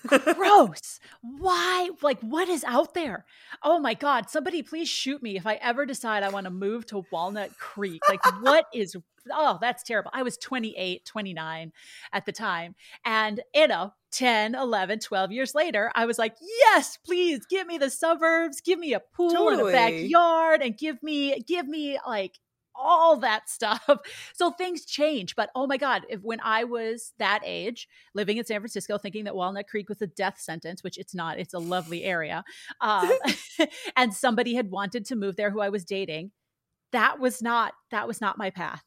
Gross. Why? Like, what is out there? Oh my God. Somebody please shoot me if I ever decide I want to move to Walnut Creek. Like, what *laughs* is, oh, that's terrible. I was 28, 29 at the time. And, you know, 10, 11, 12 years later, I was like, yes, please give me the suburbs, give me a pool Totally. and a backyard, and give me, give me like all that *laughs* stuff. So things change. But oh my God, if when I was that age, living in San Francisco, thinking that Walnut Creek was a death sentence, which it's not, it's a lovely area, uh, *laughs* *laughs* and somebody had wanted to move there who I was dating, that was not that was not my path.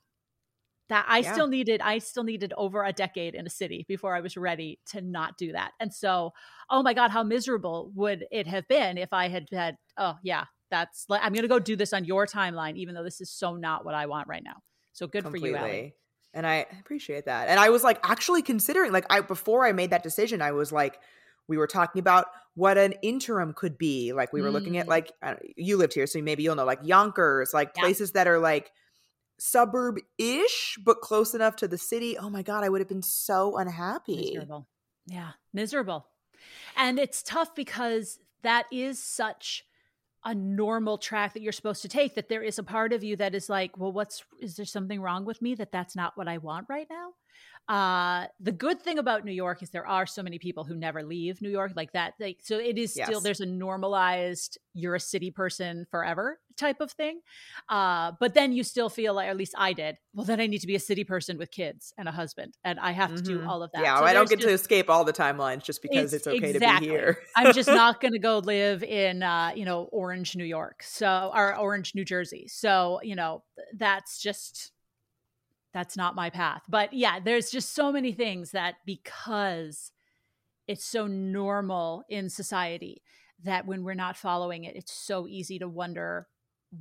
That I Yeah. still needed, I still needed over a decade in a city before I was ready to not do that. And so, oh my God, how miserable would it have been if I had had, oh yeah, that's like I'm gonna go do this on your timeline, even though this is so not what I want right now. So good for you, Allie. And I appreciate that. And I was like actually considering like I before I made that decision, I was like we were talking about what an interim could be. Like we were looking at Mm. like you lived here, so maybe you'll know like Yonkers, like Yeah. places that are like suburb-ish but close enough to the city. Oh my god, I would have been so unhappy. Miserable. Yeah, miserable. And it's tough because that is such a normal track that you're supposed to take that there is a part of you that is like, well, what's is there something wrong with me that that's not what I want right now? Uh the good thing about New York is there are so many people who never leave New York like that. Like so it is still Yes. there's a normalized you're a city person forever type of thing. Uh but then you still feel like at least I did. Well then I need to be a city person with kids and a husband and I have to do Mhm. all of that. Yeah, So I don't get to escape all the timelines just because It's- it's, okay exactly. to be here. I'm just *laughs* not going to go live in, uh, you know, Orange, New York. So, or Orange, New Jersey. So, you know, that's just, that's not my path. But yeah, there's just so many things that because it's so normal in society that when we're not following it, it's so easy to wonder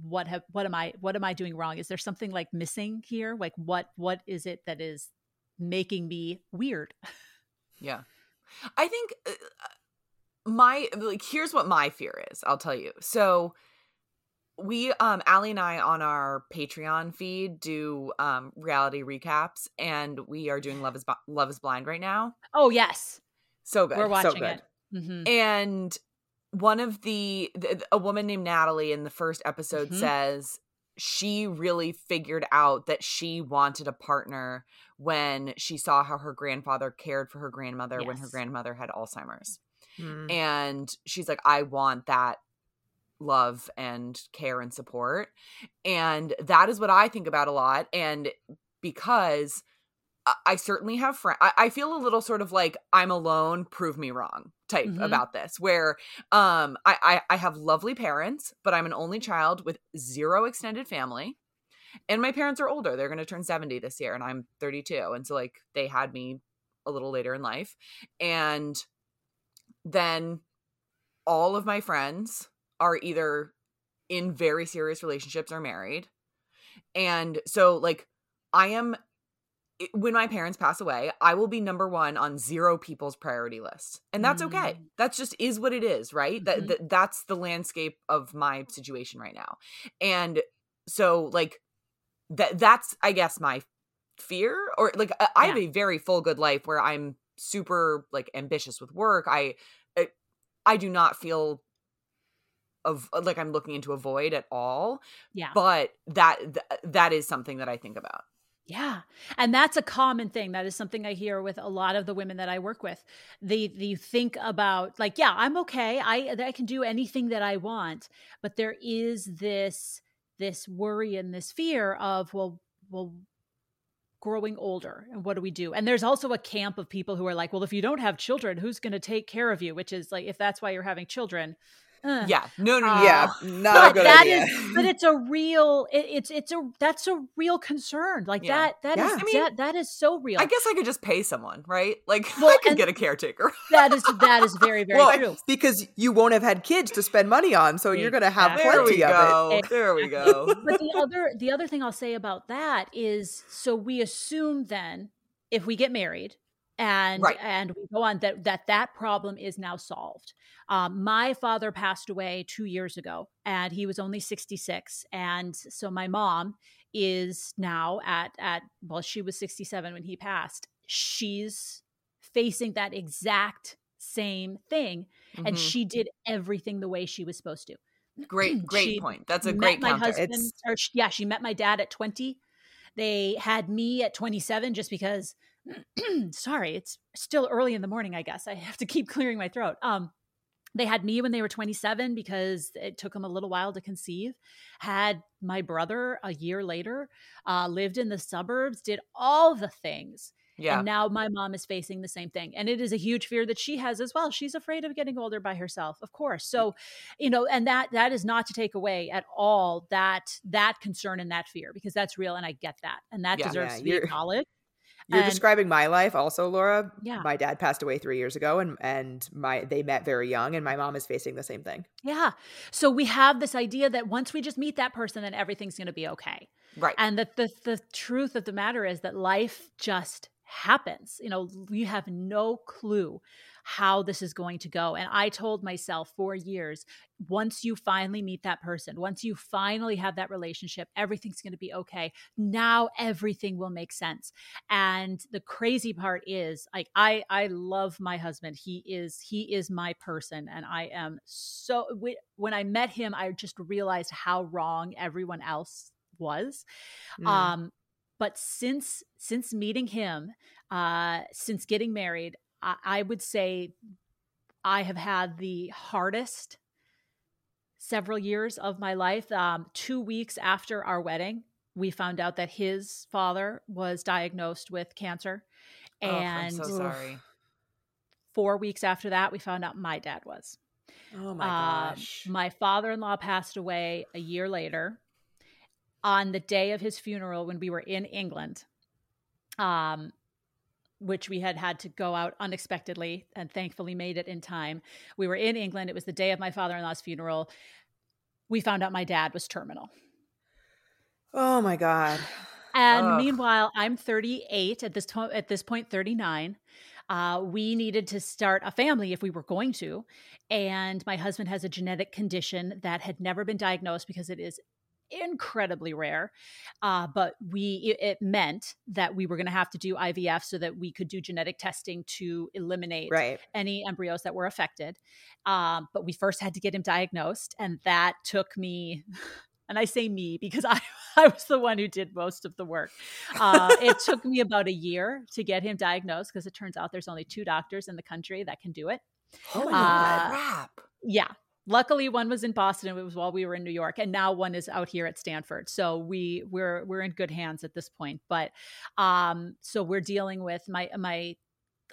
what have what am I what am I doing wrong? Is there something like missing here? Like what what is it that is making me weird? *laughs* Yeah. I think uh, my like here's what my fear is. I'll tell you. So we um Allie and I on our Patreon feed do um reality recaps and we are doing Love is Love is Blind right now. Oh yes, So good. we're so watching good. it. Mhm. And one of the, th- a woman named Natalie in the first episode Mhm. says she really figured out that she wanted a partner when she saw how her grandfather cared for her grandmother when her grandmother had Alzheimer's. Mm. And she's like, I want that love and care and support. And that is what I think about a lot. And because I- certainly have friends, I-, I feel a little sort of like I'm alone, prove me wrong type Mhm. about this, where um I-, I I have lovely parents, but I'm an only child with zero extended family. And my parents are older. They're going to turn 70 this year and I'm 32. And so like they had me a little later in life. And then all of my friends are either in very serious relationships or married. And so, like, I am, when my parents pass away, I will be number one on zero people's priority list. And that's okay. Mm. That's just is what it is, right? Mhm. That, that That's the landscape of my situation right now. And so, like, that that's, I guess, my fear or like I, I have a very full good life where I'm super like ambitious with work. I I, I do not feel of like I'm looking into a void at all. Yeah. But that th- that is something that I think about. Yeah. And that's a common thing. That is something I hear with a lot of the women that I work with. They they think about like, yeah, I'm okay. I I can do anything that I want, but there is this this worry and this fear of well well growing older and what do we do and there's also a camp of people who are like well if you don't have children who's going to take care of you which is like if that's why you're having children uh, Yeah. No, no, no. yeah, no. not a but good that idea. is- but it's a real it, it's it's a that's a real concern like Yeah. that that is Yeah. I mean, that, that is so real I guess I could just pay someone, right? Like *laughs* Well, I could get a caretaker. *laughs* that is that is very very well, true because you won't have had kids to spend money on, so you're going to have Exactly. there plenty of it. go. There we *laughs* go. but the other the other thing I'll say about that is so we assume then if we get married and Right. and we go on that that that problem is now solved. Um, my father passed away two years ago, and he was only sixty six, and so my mom is now at at well she was sixty seven when he passed. She's facing that exact same thing. Mm-hmm. And she did everything the way she was supposed to. Great, *clears throat* great she point. That's a great my counter. husband. Or, yeah, she met my dad at 20. They had me at 27 just because *clears throat* sorry, it's still early in the morning, I guess. I have to keep clearing my throat. Um they had me when they were 27 because it took them a little while to conceive had my brother a year later uh, lived in the suburbs did all the things yeah. And now my mom is facing the same thing. And it is a huge fear that she has as well. She's afraid of getting older by herself, of course. So, you know, and that that is not to take away at all that that concern and that fear because that's real and I get that. And that yeah, deserves yeah, to be acknowledged. You're and, describing my life also, Laura. Yeah. My dad passed away three years ago and and my they met very young and my mom is facing the same thing. Yeah. So we have this idea that once we just meet that person, then everything's gonna be okay. Right. And that the the truth of the matter is that life just happens. You know, you have no clue how this is going to go. And I told myself for years once you finally meet that person, once you finally have that relationship, everything's going to be okay. Now everything will make sense. And the crazy part is like I I love my husband. He is he is my person and I am so when I met him I just realized how wrong everyone else was. Mm. Um but since since meeting him, uh, since getting married, I, I would say I have had the hardest several years of my life. Um, two weeks after our wedding, we found out that his father was diagnosed with cancer. And oh, I'm so sorry. Four weeks after that, we found out my dad was. Oh my um, gosh. my father in law passed away a year later on the day of his funeral when we were in England, um, which we had had to go out unexpectedly and thankfully made it in time. We were in England. It was the day of my father in law's funeral. We found out my dad was terminal. Oh my God. And Ugh. meanwhile, I'm 38 at this to- at this point, 39. Uh, we needed to start a family if we were going to. And my husband has a genetic condition that had never been diagnosed because it is incredibly rare. Uh, but we it, meant that we were going to have to do IVF so that we could do genetic testing to eliminate right. any embryos that were affected. Um, but we first had to get him diagnosed, and that took me. *laughs* And I say me because *laughs* I, I was the one who did most of the work. Uh, it *laughs* took me about a year to get him diagnosed because it turns out there's only two doctors in the country that can do it. Oh my uh, crap. Yeah. Luckily, one was in Boston. It was while we were in New York, and now one is out here at Stanford. So we we're we're in good hands at this point. But um, so we're dealing with my my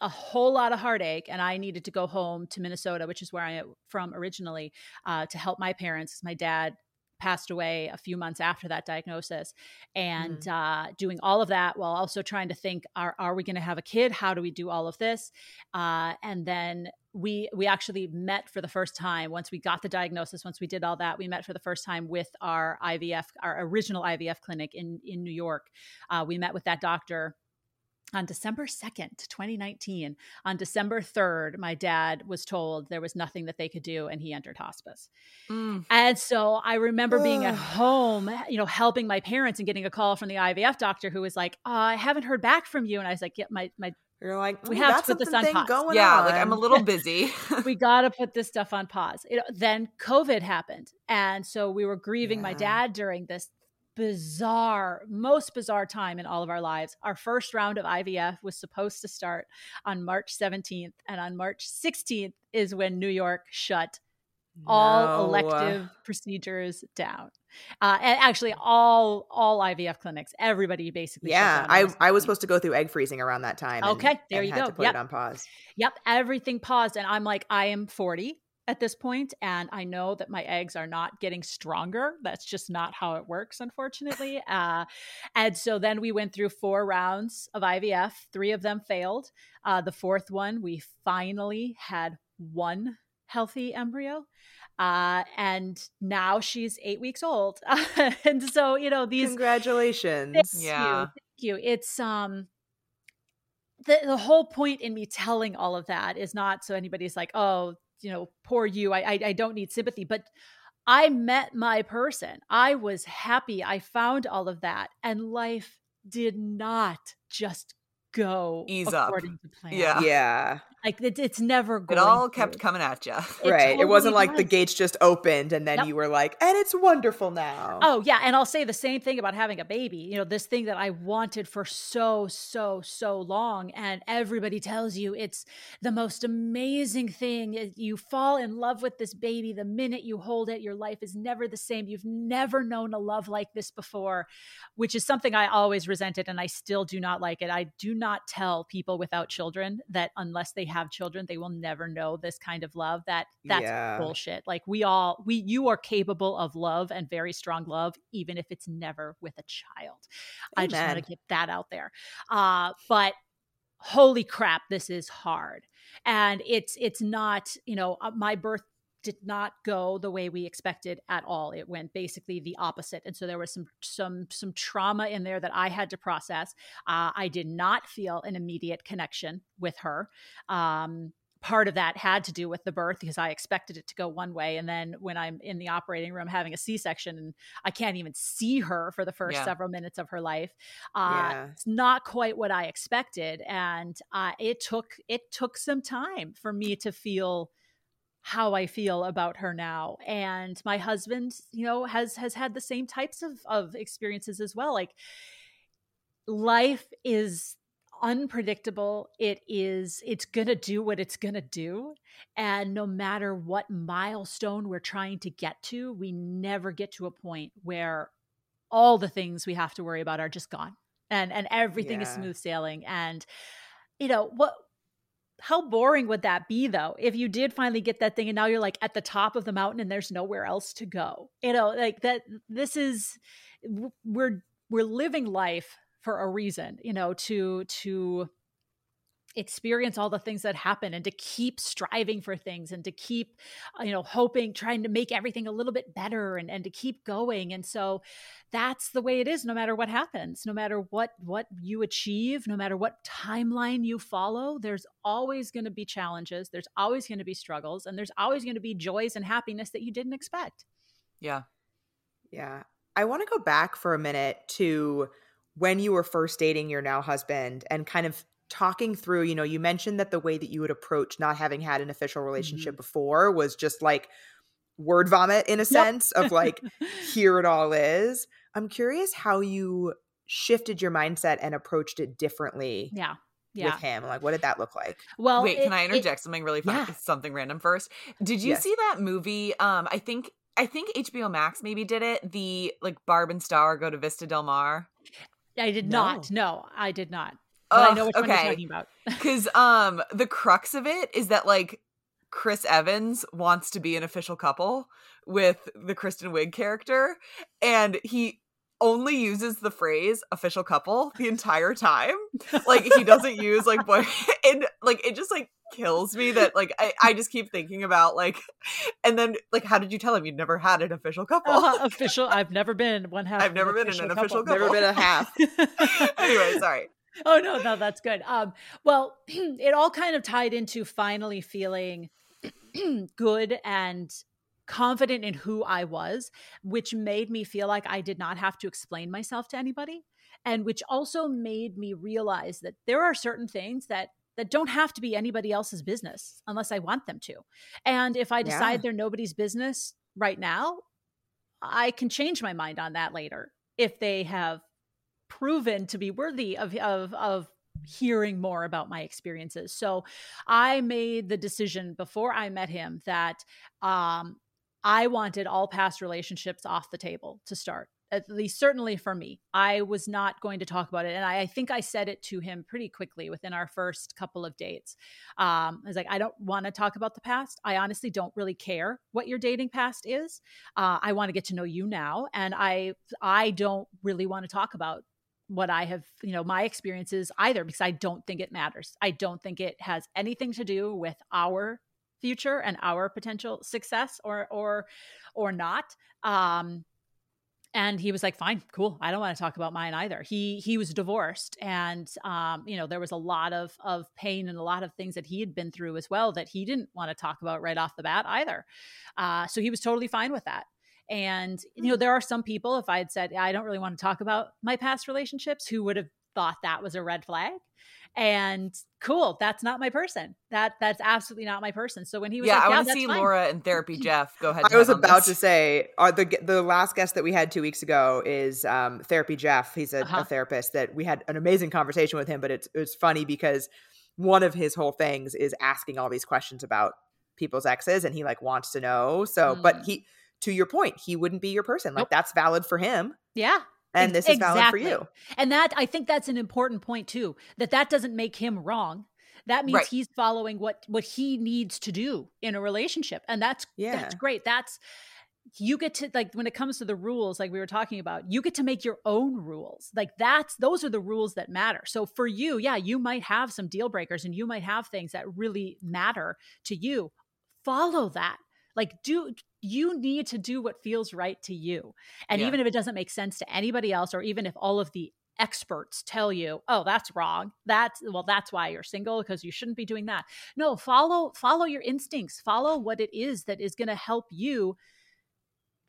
a whole lot of heartache and i needed to go home to minnesota which is where i'm from originally uh, to help my parents my dad passed away a few months after that diagnosis and mm. uh, doing all of that while also trying to think are, are we going to have a kid how do we do all of this uh, and then we we actually met for the first time once we got the diagnosis once we did all that we met for the first time with our ivf our original ivf clinic in in new york uh, we met with that doctor on December 2nd, 2019, on December 3rd, my dad was told there was nothing that they could do and he entered hospice. Mm. And so I remember being at home, you know, helping my parents and getting a call from the IVF doctor who was like, oh, I haven't heard back from you. And I was like, yeah, my, my, you're like, we have to put this on pause. yeah, on. like I'm a little *laughs* busy. *laughs* we got to put this stuff on pause. You know, then COVID happened, and so we were grieving yeah. my dad during this bizarre, most bizarre time in all of our lives. Our first round of IVF was supposed to start on March 17th, and on March 16th is when New York shut all no. elective procedures down. Uh, and actually, all all IVF clinics, everybody basically. Yeah, I I was supposed to go through egg freezing around that time. Okay, and, there and you go. To put yep. it on pause. Yep, everything paused, and I'm like, I am 40 at this point and i know that my eggs are not getting stronger that's just not how it works unfortunately uh, and so then we went through four rounds of ivf three of them failed uh, the fourth one we finally had one healthy embryo uh, and now she's eight weeks old *laughs* and so you know these congratulations thank yeah you, thank you it's um the, the whole point in me telling all of that is not so anybody's like oh you know, poor you. I, I, I don't need sympathy, but I met my person. I was happy. I found all of that, and life did not just go Ease up. according to plan. Yeah. Yeah. Like it, it's never It all to. kept coming at you. It right. it wasn't totally like the gates just opened and then Yep. you were like, and it's wonderful now. Oh yeah, and I'll say the same thing about having a baby. You know, this thing that I wanted for so so so long and everybody tells you it's the most amazing thing. You fall in love with this baby the minute you hold it. Your life is never the same. You've never known a love like this before, which is something I always resented and I still do not like it. I do not tell people without children that unless they have children, they will never know this kind of love. That that's Yeah. bullshit. Like we all we you are capable of love and very strong love, even if it's never with a child. I just want to get that out there. Uh, but holy crap, this is hard. And it's it's not, you know, uh, my birth did not go the way we expected at all. It went basically the opposite, and so there was some some some trauma in there that I had to process. Uh, I did not feel an immediate connection with her. Um, part of that had to do with the birth because I expected it to go one way, and then when I'm in the operating room having a C-section and I can't even see her for the first Yeah. several minutes of her life, uh, Yeah. it's not quite what I expected, and uh, it took it took some time for me to feel how I feel about her now. And my husband, you know, has has had the same types of of experiences as well. Like life is unpredictable. It is it's going to do what it's going to do. And no matter what milestone we're trying to get to, we never get to a point where all the things we have to worry about are just gone. And and everything is smooth sailing and you know, what how boring would that be though if you did finally get that thing and now you're like at the top of the mountain and there's nowhere else to go? You know like that this is we're we're living life for a reason you know to to experience all the things that happen and to keep striving for things and to keep uh, you know hoping trying to make everything a little bit better and and to keep going and so that's the way it is no matter what happens no matter what what you achieve no matter what timeline you follow there's always going to be challenges there's always going to be struggles and there's always going to be joys and happiness that you didn't expect Yeah. Yeah. I want to go back for a minute to when you were first dating your now husband and kind of talking through, you know, you mentioned that the way that you would approach not having had an official relationship before was just like word vomit in a sense of like, here it all is. I'm curious how you shifted your mindset and approached it differently yeah yeah with him. Like, what did that look like? well Wait, it- can I it- interject something really fun? Yeah. Something random first. Did you Yes. see that movie? Um, I think I think HBO Max maybe did it. The like Barb and Star go to Vista Del Mar. i did No. not no i did not but i Ugh, know which one you're okay. talking about *laughs* Because um, the crux of it is that like Chris Evans wants to be an official couple with the Kristen Wiig character, and he only uses the phrase official couple the entire time. Like he doesn't use like boy *laughs* and like it just like kills me that like I, I just keep thinking about like and then like how did you tell him you'd never had an official couple? Uh, official i've never been one half I've never been in an official couple. Never been a half. *laughs* anyway, sorry. Oh no no that's good um well *clears throat* it all kind of tied into finally feeling *clears throat* good and confident in who i was which made me feel like i did not have to explain myself to anybody and which also made me realize that there are certain things that that don't have to be anybody else's business unless i want them to and if i decide Yeah. they're nobody's business right now i can change my mind on that later if they have proven to be worthy of of of hearing more about my experiences. So I made the decision before I met him that um I wanted all past relationships off the table to start. At least certainly for me. I was not going to talk about it. And I, I think I said it to him pretty quickly within our first couple of dates. Um, I was like, I don't want to talk about the past. I honestly don't really care what your dating past is. Uh, I want to get to know you now. And I I don't really want to talk about what I have, you know, my experiences either because I don't think it matters. I don't think it has anything to do with our future and our potential success or or or not. Um and he was like fine cool i don't want to talk about mine either he he was divorced and um you know there was a lot of of pain and a lot of things that he had been through as well that he didn't want to talk about right off the bat either uh so he was totally fine with that and you know there are some people if i had said i don't really want to talk about my past relationships who would have thought that was a red flag and cool that's not my person that that's absolutely not my person so when he was yeah like, i yeah, want to see fine. laura and therapy jeff go ahead I was about this. to say, are the the last guest that we had two weeks ago is um, Therapy Jeff. He's a, Uh-huh. a therapist that we had an amazing conversation with him, but it's it's funny because one of his whole things is asking all these questions about people's exes, and he like wants to know. So, Mm. but he, to your point, he wouldn't be your person. Like Nope. that's valid for him, yeah and this is valid for you. And that I think that's an important point too. That that doesn't make him wrong. That means Right. he's following what what he needs to do in a relationship, and that's Yeah. that's great. That's you get to like when it comes to the rules, like we were talking about, you get to make your own rules. Like that's those are the rules that matter. So for you, yeah, you might have some deal breakers, and you might have things that really matter to you. Follow that. Like do you need to do what feels right to you. And Yeah. even if it doesn't make sense to anybody else, or even if all of the experts tell you, oh, that's wrong. That's well, that's why you're single, because you shouldn't be doing that. No, follow, follow your instincts, follow what it is that is gonna help you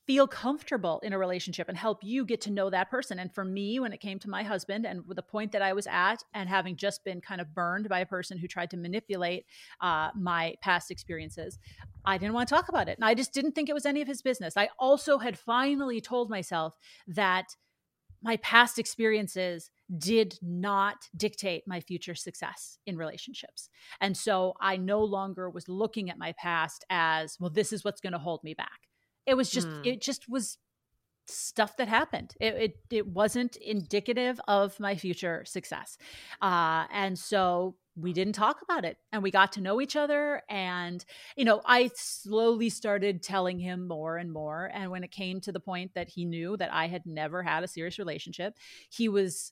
feel comfortable in a relationship and help you get to know that person. And for me, when it came to my husband and the point that I was at, and having just been kind of burned by a person who tried to manipulate uh, my past experiences, I didn't want to talk about it. And I just didn't think it was any of his business. I also had finally told myself that my past experiences did not dictate my future success in relationships. And so I no longer was looking at my past as, well, this is what's going to hold me back. It was just, Hmm. it just was stuff that happened. It, it, it wasn't indicative of my future success. Uh, and so we didn't talk about it and we got to know each other. And, you know, I slowly started telling him more and more. And when it came to the point that he knew that I had never had a serious relationship, he was,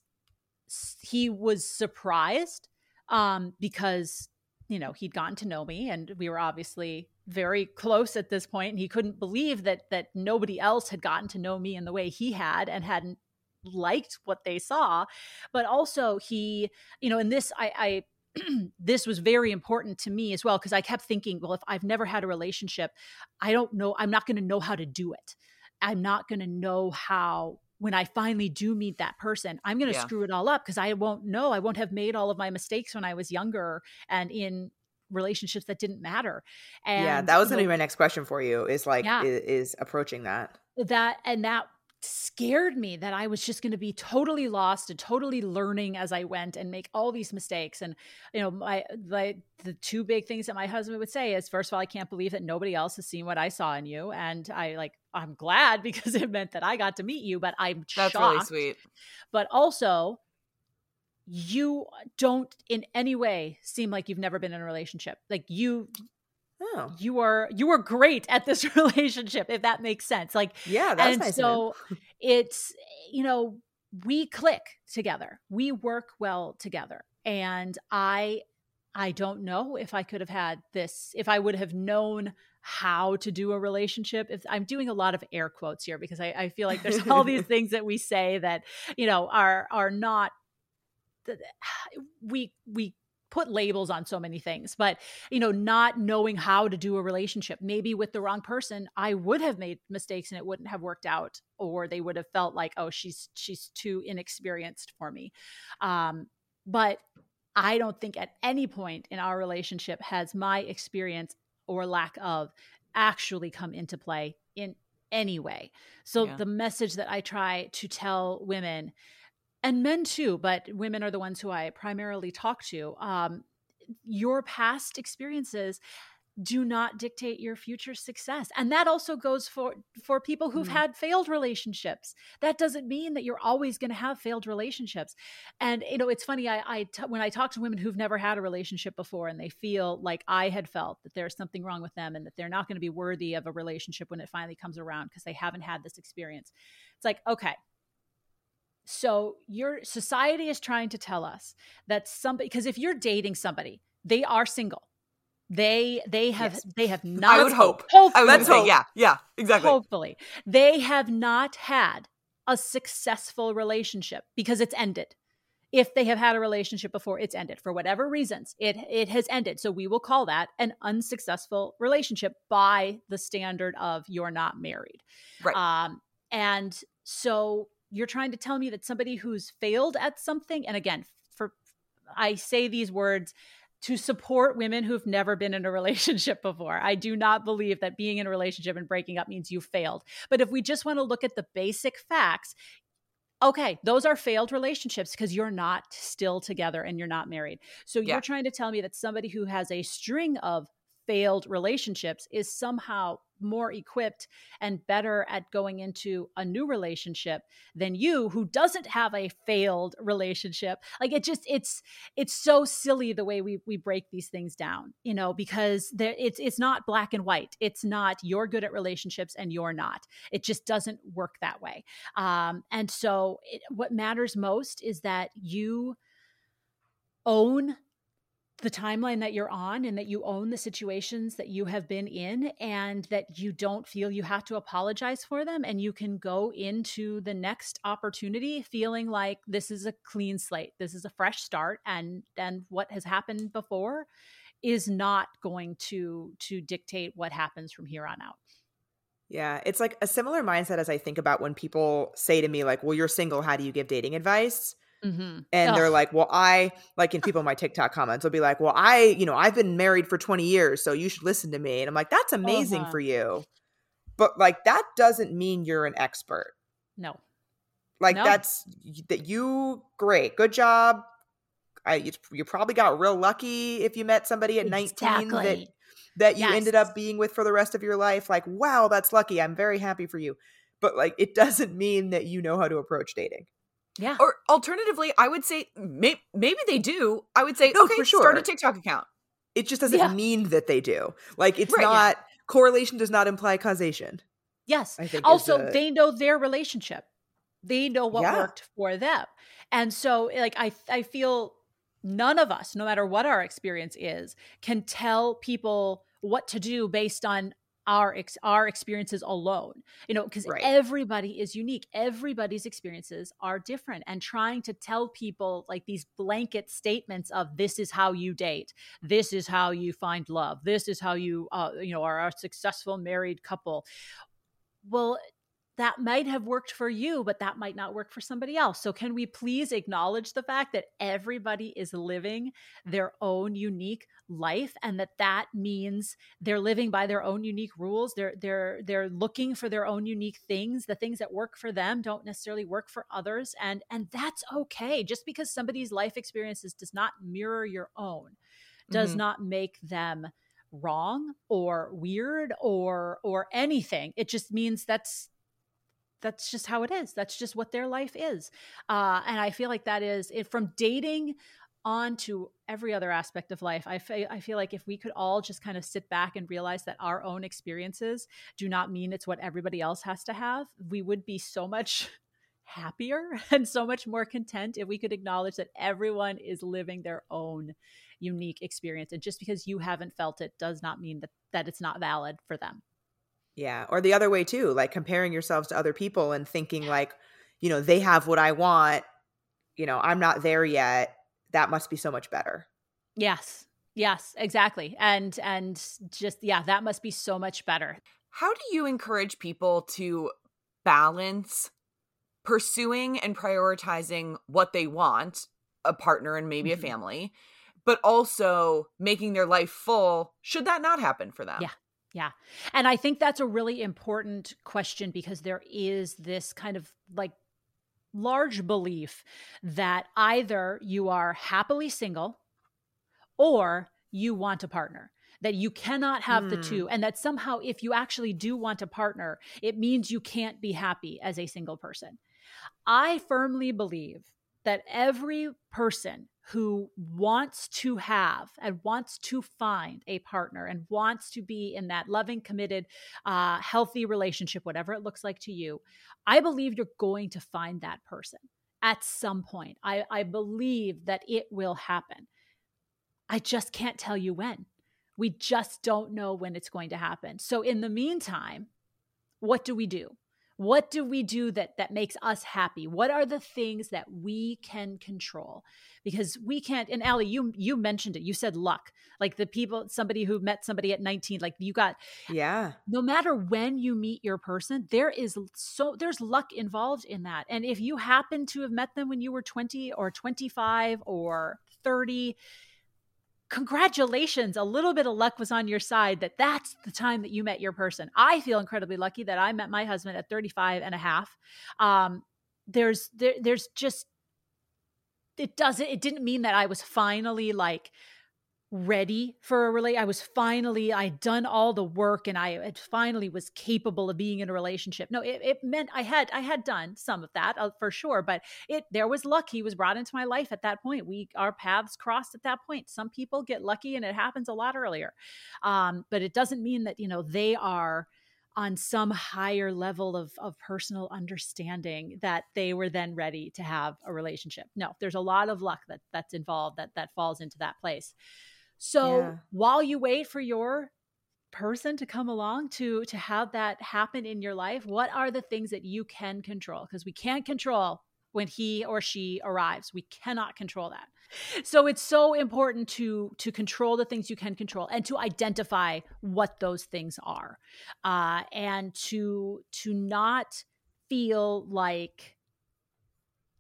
he was surprised um, because, you know, he'd gotten to know me and we were obviously very close at this point and he couldn't believe that that nobody else had gotten to know me in the way he had and hadn't liked what they saw. But also he you know and this i i *clears throat* this was very important to me as well because i kept thinking well if i've never had a relationship i don't know i'm not going to know how to do it. I'm not going to know how when i finally do meet that person i'm going to Yeah. screw it all up because i won't know. I won't have made all of my mistakes when i was younger and in relationships that didn't matter and yeah, that was gonna be my next question for you. Is like Yeah. i- is, approaching that. that and that scared me that I was just going to be totally lost and totally learning as I went and make all these mistakes. And you know, my the the two big things that my husband would say is first of all, I can't believe that nobody else has seen what I saw in you, and I like I'm glad *laughs* because it meant that I got to meet you, but I'm That's shocked. really sweet. But also, you don't in any way seem like you've never been in a relationship. Like you Oh, you are you are great at this *laughs* relationship if that makes sense. Like yeah, that's and nice. so *laughs* it's you know we click together we work well together and i i don't know if i could have had this if i would have known how to do a relationship if i'm doing a lot of air quotes here because i, I feel like there's all these *laughs* things that we say that you know are are not *sighs* we we put labels on so many things but you know not knowing how to do a relationship. Maybe with the wrong person i would have made mistakes and it wouldn't have worked out or they would have felt like oh she's she's too inexperienced for me. Um but i don't think at any point in our relationship has my experience or lack of actually come into play in any way. So Yeah. the message that i try to tell women and men too but women are the ones who i primarily talk to. Um, your past experiences do not dictate your future success. And that also goes for for people who've Mhm. had failed relationships. That doesn't mean that you're always going to have failed relationships. And you know it's funny i, I t- when i talk to women who've never had a relationship before and they feel like i had felt that there's something wrong with them and that they're not going to be worthy of a relationship when it finally comes around because they haven't had this experience it's like okay so your society is trying to tell us that somebody because if you're dating somebody they are single they they have Yes. they have not I would hope. hopefully, I Let's say, hope. yeah, yeah, exactly. hopefully they have not had a successful relationship because it's ended if they have had a relationship before it's ended for whatever reasons it it has ended so we will call that an unsuccessful relationship by the standard of you're not married Right. um and so you're trying to tell me that somebody who's failed at something and again for I say these words to support women who've never been in a *laughs* relationship before. I do not believe that being in a relationship and breaking up means you failed. But if we just want to look at the basic facts, okay, those are failed relationships because you're not still together and you're not married. So you're trying to tell me that somebody who has a string of failed relationships is somehow more equipped and better at going into a new relationship than you who doesn't have a failed relationship. Like it just it's it's so silly the way we we break these things down you know because there it's it's not black and white. It's not you're good at relationships and you're not. It just doesn't work that way. Um and so it, what matters most is that you own the timeline that you're on and that you own the situations that you have been in and that you don't feel you have to apologize for them and you can go into the next opportunity feeling like this is a clean slate this is a fresh start and and what has happened before is not going to to dictate what happens from here on out yeah, it's like a similar mindset as I think about when people say to me, like, well, you're single, how do you give dating advice? Mm-hmm. and they're like, "Well, I like." In people in my TikTok comments will be like, "Well, I, you know, I've been married for twenty years, so you should listen to me." And I'm like, "That's amazing Uh-huh. for you," but like that doesn't mean you're an expert. no Like No. that's that you great, good job. I you, you probably got real lucky if you met somebody at 19 that Exactly. that you ended up being with for the rest of your life. Like, wow, that's lucky. I'm very happy for you. But like it *laughs* doesn't mean that you know how to approach dating. Yeah Or alternatively, I would say may- maybe they do. I would say, No, okay, for start a. TikTok account. It just doesn't Yeah. mean that they do. Like it's Right, yeah. not correlation does not imply causation. yes I think also the- they know their relationship they know what Yeah. worked for them and so like i i feel none of us no matter what our experience is can tell people what to do based on our ex- our experiences alone you know because Right. everybody is unique everybody's experiences are different and trying to tell people like these blanket statements of this is how you date this is how you find love this is how you uh, you know are a successful married couple well that might have worked for you but that might not work for somebody else. So can we please acknowledge the fact that everybody is living their own unique life and that that means they're living by their own unique rules? They're they're they're looking for their own unique things. The things that work for them don't necessarily work for others. And and that's okay. Just because somebody's life experiences does not mirror your own does Mhm. not make them wrong or weird or or anything. It just means that's that's just how it is. That's just what their life is. Uh and i feel like that is it from dating on to every other aspect of life I I feel like if we could all just kind of sit back and realize that our own experiences do not mean it's what everybody else has to have we would be so much *laughs* happier *laughs* and so much more content if we could acknowledge that everyone is living their own unique experience. And just because you haven't felt it does not mean that that it's not valid for them Yeah, or the other way too, like comparing yourselves to other people and thinking like, you know, they have what I want, you know, I'm not there yet. That must be so much better. yes yes exactly and and just yeah that must be so much better How do you encourage people to balance pursuing and prioritizing what they want, a partner and maybe Mhm. a family, but also making their life full should that not happen for them? Yeah. Yeah. And I think that's a really important question because there is this kind of like large belief that either you are happily single or you want a partner. That you cannot have the Hmm. two, and that somehow, if you actually do want a partner, it means you can't be happy as a single person. I firmly believe that every person who wants to have and wants to find a partner and wants to be in that loving, committed, uh, healthy relationship, whatever it looks like to you, I believe you're going to find that person at some point. I, I believe that it will happen. I just can't tell you when. We just don't know when it's going to happen. So, in the meantime, what do we do? What do we do that that makes us happy? What are the things that we can control? Because we can't and Allie, you you mentioned it. You said luck. Like the people somebody who met somebody at 19 like you got yeah. No matter when you meet your person there is so there's luck involved in that. And if you happen to have met them when you were 20 or 25 or 30 congratulations a little bit of luck was on your side that that's the time that you met your person. I feel incredibly lucky that i met my husband at 35 and a half. Um, there's there, there's just it doesn't it didn't mean that i was finally like ready for a relate i was finally i'd done all the work and i finally was capable of being in a relationship. No it, it meant i had i had done some of that uh, for sure but it there was luck. He was brought into my life at that point. We our paths crossed at that point. Some people get lucky and it happens a lot earlier. Um, but it doesn't mean that you know they are on some higher level of, of personal understanding that they were then ready to have a relationship. No there's a lot of luck that that's involved that that falls into that place so yeah. while you wait for your person to come along to to have that happen in your life, what are the things that you can control? Because we can't control when he or she arrives. We cannot control that. So it's so important to to control the things you can control and to identify what those things are, uh, and to to not feel like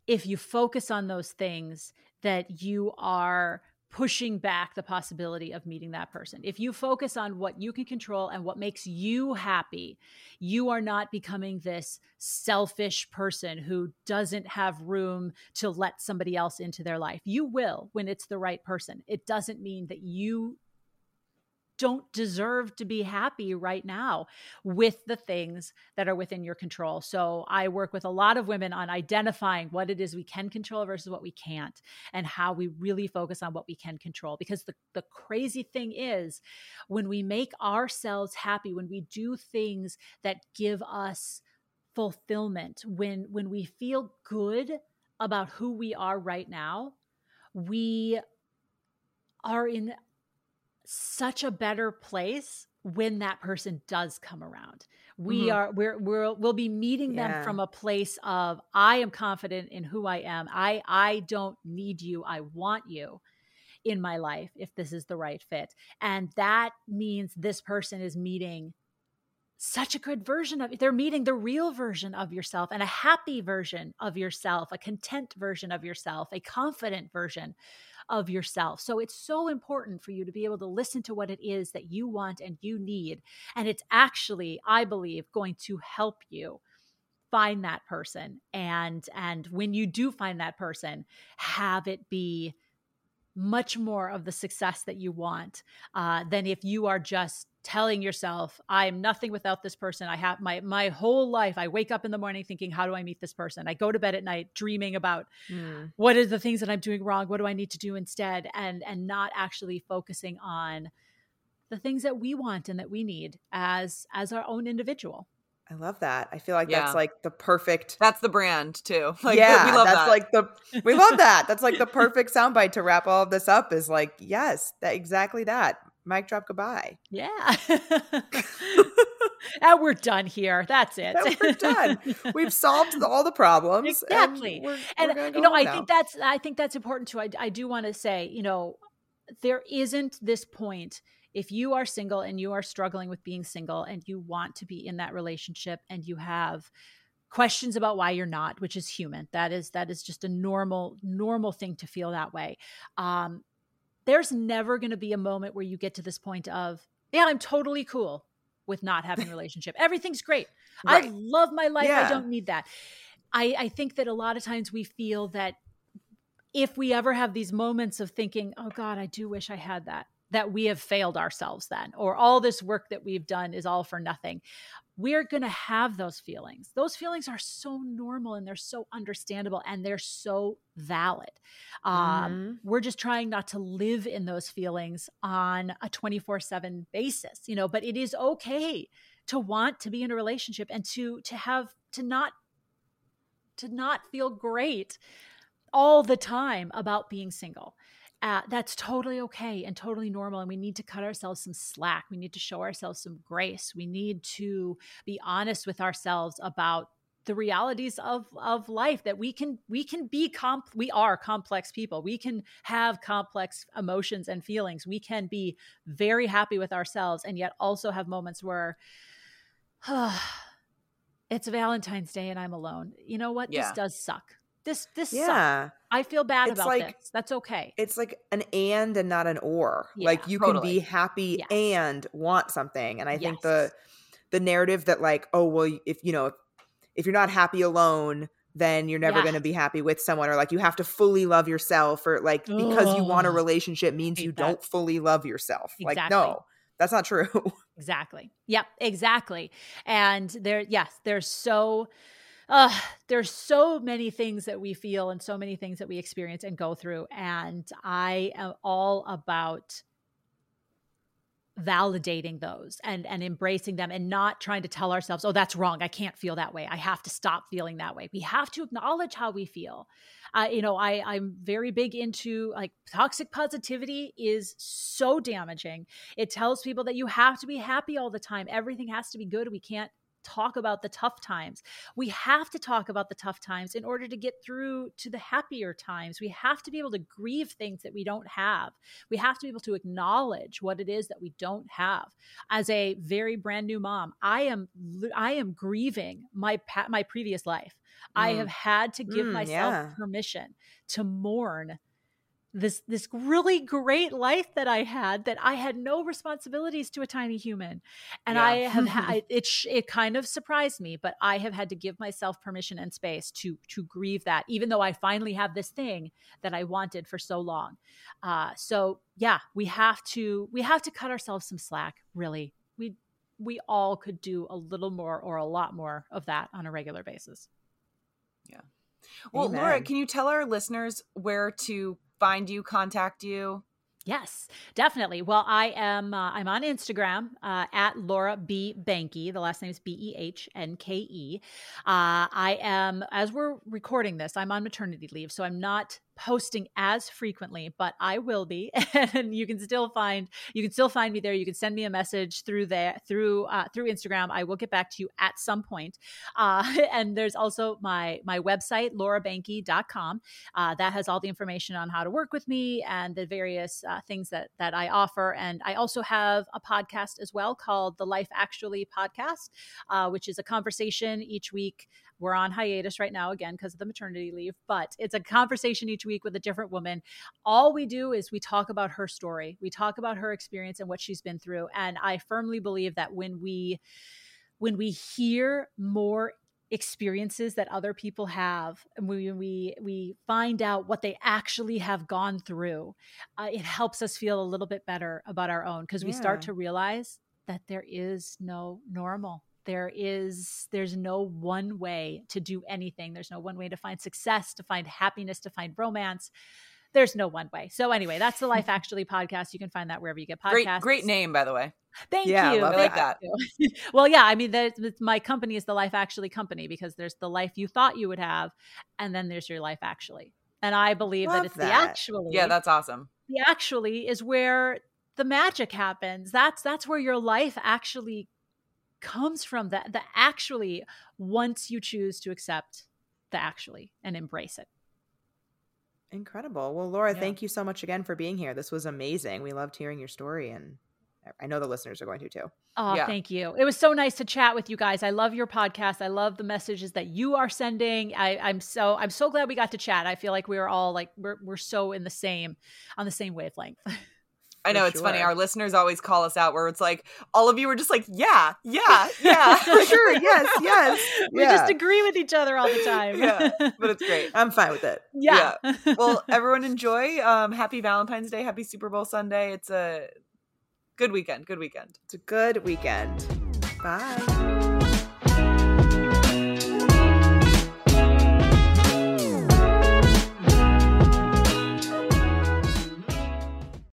if you focus on those things that you are pushing back the possibility of meeting that person. If you focus on what you can control and what makes you happy, you are not becoming this selfish person who doesn't have room to let somebody else into their life. You will when it's the right person. It doesn't mean that you don't deserve to be happy right now with the things that are within your control. So I work with a lot of women on identifying what it is we can control versus what we can't and how we really focus on what we can control. Because the, the crazy thing is when we make ourselves happy, when we do things that give us fulfillment, when when we feel good about who we are right now, we are in such a better place when that person does come around. We mm-hmm. are we're we're we'll be meeting yeah. them from a place of I am confident in who I am. I I don't need you. I want you in my life if this is the right fit. And that means this person is meeting such a good version of they're meeting the real version of yourself and a happy version of yourself, a content version of yourself, a confident version of yourself. So it's so important for you to be able to listen to what it is that you want and you need. And it's actually, I believe, going to help you find that person and and when you do find that person have it be much more of the success that you want uh, than if you are just telling yourself i'm nothing without this person. I have my my whole life i wake up in the morning thinking how do i meet this person? I go to bed at night dreaming about mm. what are the things that i'm doing wrong? What do i need to do instead? And and not actually focusing on the things that we want and that we need as as our own individual I love that. I feel like yeah. that's like the perfect. That's the brand too. *laughs* Like, yeah, we love that's that. like the we love that. That's like the *laughs* perfect soundbite to wrap all of this up. Is like yes, that exactly that. Mic drop. Goodbye. Yeah. *laughs* and we're done here. That's it. And we're done. We've solved all the problems. Exactly. And, we're, and we're you know, I now. think that's I think that's important too. I, I do want to say, you know, there isn't this point if you are single and you are struggling with being single and you want to be in that relationship and you have questions about why you're not which is human that is that is just a normal normal thing to feel that way um there's never going to be a moment where you get to this point of yeah i'm totally cool with not having a *laughs* relationship. Everything's great. Right. i love my life. Yeah. i don't need that. I i think that a lot of times we feel that if we ever have these moments of thinking oh god i do wish i had that that we have failed ourselves then, or all this work that we've done is all for nothing. We're going to have those feelings. Those feelings are so normal and they're so understandable and they're so valid. Um, mm-hmm. we're just trying not to live in those feelings on a 24 7 basis, you know, but it is okay to want to be in a relationship and to to have to not to not feel great all the time about being single uh, that's totally okay and totally normal. And we need to cut ourselves some slack. We need to show ourselves some grace. We need to be honest with ourselves about the realities of of life that we can we can be comp we are complex people we can have complex emotions and feelings we can be very happy with ourselves and yet also have moments where *sighs* it's valentine's day and i'm alone you know what Yeah. this does suck this this sucks. Yeah. I feel bad It's about like- this that's okay It's like an and and not an or. Yeah, like you can be happy Yes. and want something. And I think the the narrative that like, oh well, if you know, if, you're not happy alone, then you're never Yeah. going to be happy with someone, or like you have to fully love yourself, or like because you want a relationship means you that. don't fully love yourself. Like no, that's not true. *laughs* Exactly. Yep, exactly. And there, yes, there's so uh there's so many things that we feel and so many things that we experience and go through. And I am all about validating those and and embracing them and not trying to tell ourselves oh that's wrong. I can't feel that way. I have to stop feeling that way. We have to acknowledge how we feel. Uh, you know i i'm very big into like toxic positivity is so damaging. It tells people that you have to be happy all the time. Everything has to be good. We can't talk about the tough times. We have to talk about the tough times in order to get through to the happier times. We have to be able to grieve things that we don't have. We have to be able to acknowledge what it is that we don't have. As a very brand new mom i am i am grieving my pa- my previous life. I Mm. have had to give Mm, myself yeah. permission to mourn this this really great life that I had that I had no responsibilities to a tiny human, and Yeah. I have had *laughs* it. sh- It kind of surprised me, but I have had to give myself permission and space to to grieve that, even though I finally have this thing that I wanted for so long. Uh, so yeah, we have to we have to cut ourselves some slack. Really, we we all could do a little more or a lot more of that on a regular basis. Yeah. Well, Laura, can you tell our listeners where to find you, contact you? Yes, definitely. Well, I am. Uh, I'm on Instagram uh, at Laura B Behnke. The last name is B E H N K E. Uh, I am, as we're recording this, I'm on maternity leave, so I'm not posting as frequently, but I will be. *laughs* And you can still find you can still find me there. You can send me a message through there through uh, through Instagram. I will get back to you at some point. Uh, *laughs* and there's also my my website laurabehnke.com. Uh, that has all the information on how to work with me and the various uh, things that that I offer. And I also have a podcast as well called the Life Actually Podcast, uh, which is a conversation each week. We're on hiatus right now again because of the maternity leave, but it's a conversation each week with a different woman. All we do is we talk about her story, we talk about her experience and what she's been through. And I firmly believe that when we when we hear more experiences that other people have and we we we find out what they actually have gone through uh, it helps us feel a little bit better about our own because we start to realize that there is no normal there is there's no one way to do anything there's no one way to find success to find happiness to find romance there's no one way so anyway that's the life *laughs* actually podcast you can find that wherever you get podcasts Great, great name, by the way. Thank Yeah, you. love I like Thank that. *laughs* well, yeah, I mean, my company is the Life Actually company because there's the life you thought you would have, and then there's your life actually. And I believe that Love it's the actually. Yeah, that's awesome. the actually is where the magic happens. That's that's where your life actually comes from. That the actually once you choose to accept the actually and embrace it. Incredible. Well, Laura, Yeah. thank you so much again for being here. This was amazing. We loved hearing your story, and I know the listeners are going to too. Oh, Yeah. thank you. It was so nice to chat with you guys. I love your podcast. I love the messages that you are sending. I, I'm so I'm so glad we got to chat. I feel like we are all like we're we're so in the same on the same wavelength. *laughs* I know it's funny. Our listeners always call us out where it's like all of you are just like, yeah, yeah, *laughs* yeah. *laughs* For *laughs* sure. Yes. Yes. we just agree with each other all the time. Yeah, but it's great. I'm fine with it. yeah. Well, everyone enjoy. Um, happy Valentine's Day. Happy Super Bowl Sunday. It's a good weekend. Good weekend. It's a good weekend. Bye.